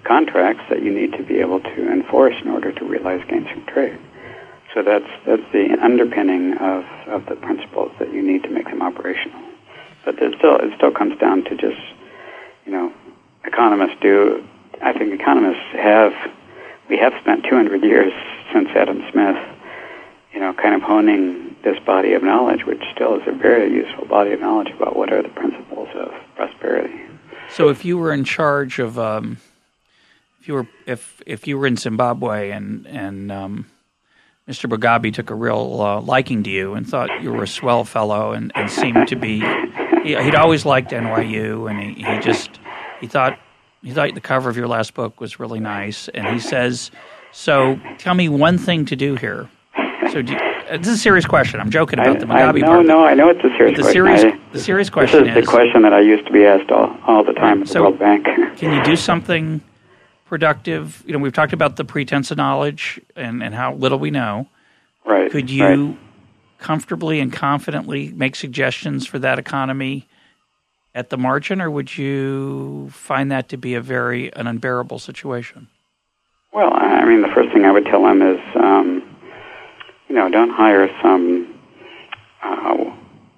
contracts that you need to be able to enforce in order to realize gains from trade. So that's that's the underpinning of, of the principles that you need to make them operational. But it still it still comes down to just you know economists do. I think economists have we have spent 200 years since Adam Smith, you know, kind of honing this body of knowledge, which still is a very useful body of knowledge about what are the principles of prosperity. So, if you were in charge of, um, if you were if if you were in Zimbabwe and and um, Mr. Mugabe took a real uh, liking to you and thought you were a swell fellow and, and seemed to be. He, would always liked NYU and he, he just he thought he thought the cover of your last book was really nice and he says, "So tell me one thing to do here." So uh, this is a serious question. I'm joking about I, the Mugabe I, no, part. No, I know it's a serious the question. Serious, I, the serious question this is, is the question that I used to be asked all, all the time at so the World Bank. can you do something productive? You know, we've talked about the pretense of knowledge and, and how little we know. Right. Could you right. comfortably and confidently make suggestions for that economy at the margin, or would you find that to be a very an unbearable situation? Well, I mean, the first thing I would tell them is, um, you know, don't hire some, uh,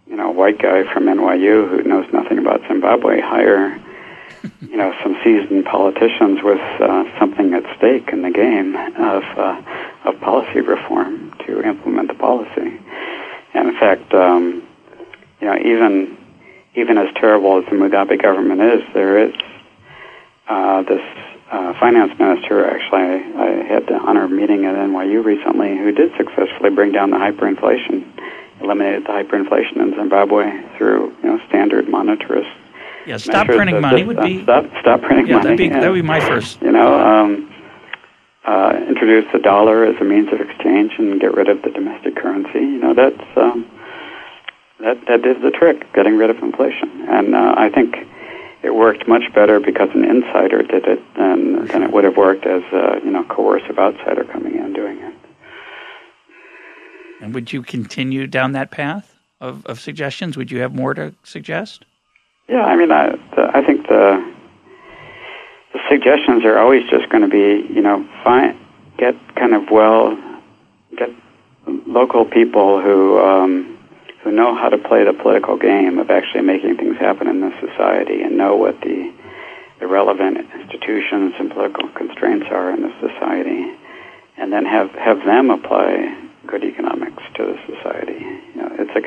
you know, white guy from NYU who knows nothing about Zimbabwe. Hire you know, some seasoned politicians with uh, something at stake in the game of uh, of policy reform to implement the policy. And in fact, um, you know, even even as terrible as the Mugabe government is, there is uh, this uh, finance minister. Actually, I, I had the honor of meeting at NYU recently, who did successfully bring down the hyperinflation, eliminated the hyperinflation in Zimbabwe through you know standard monetarist yeah, stop printing money would be stop stop printing yeah, money. That'd be, that would be my first. You know, um, uh, introduce the dollar as a means of exchange and get rid of the domestic currency. You know, that's um, that that is the trick, getting rid of inflation. And uh, I think it worked much better because an insider did it than than it would have worked as a you know coercive outsider coming in doing it. And would you continue down that path of, of suggestions? Would you have more to suggest? Yeah, I mean, I, the, I think the the suggestions are always just going to be, you know, find get kind of well, get local people who um, who know how to play the political game of actually making things happen in this society and know what the the relevant institutions and political constraints are in this society, and then have have them apply good economics to the society. You know, it's like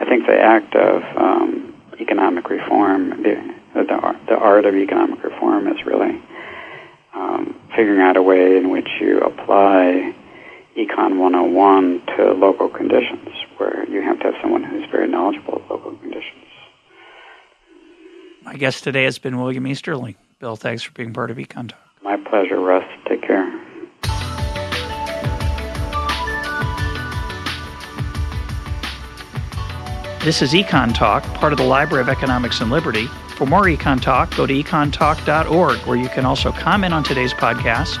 I think the act of um, economic reform, the, the, the art of economic reform is really um, figuring out a way in which you apply Econ 101 to local conditions, where you have to have someone who's very knowledgeable of local conditions. My guest today has been William Easterly. Bill, thanks for being part of Econ Talk. My pleasure, Russ. Take care. This is Econ Talk, part of the Library of Economics and Liberty. For more Econ Talk, go to econtalk.org, where you can also comment on today's podcast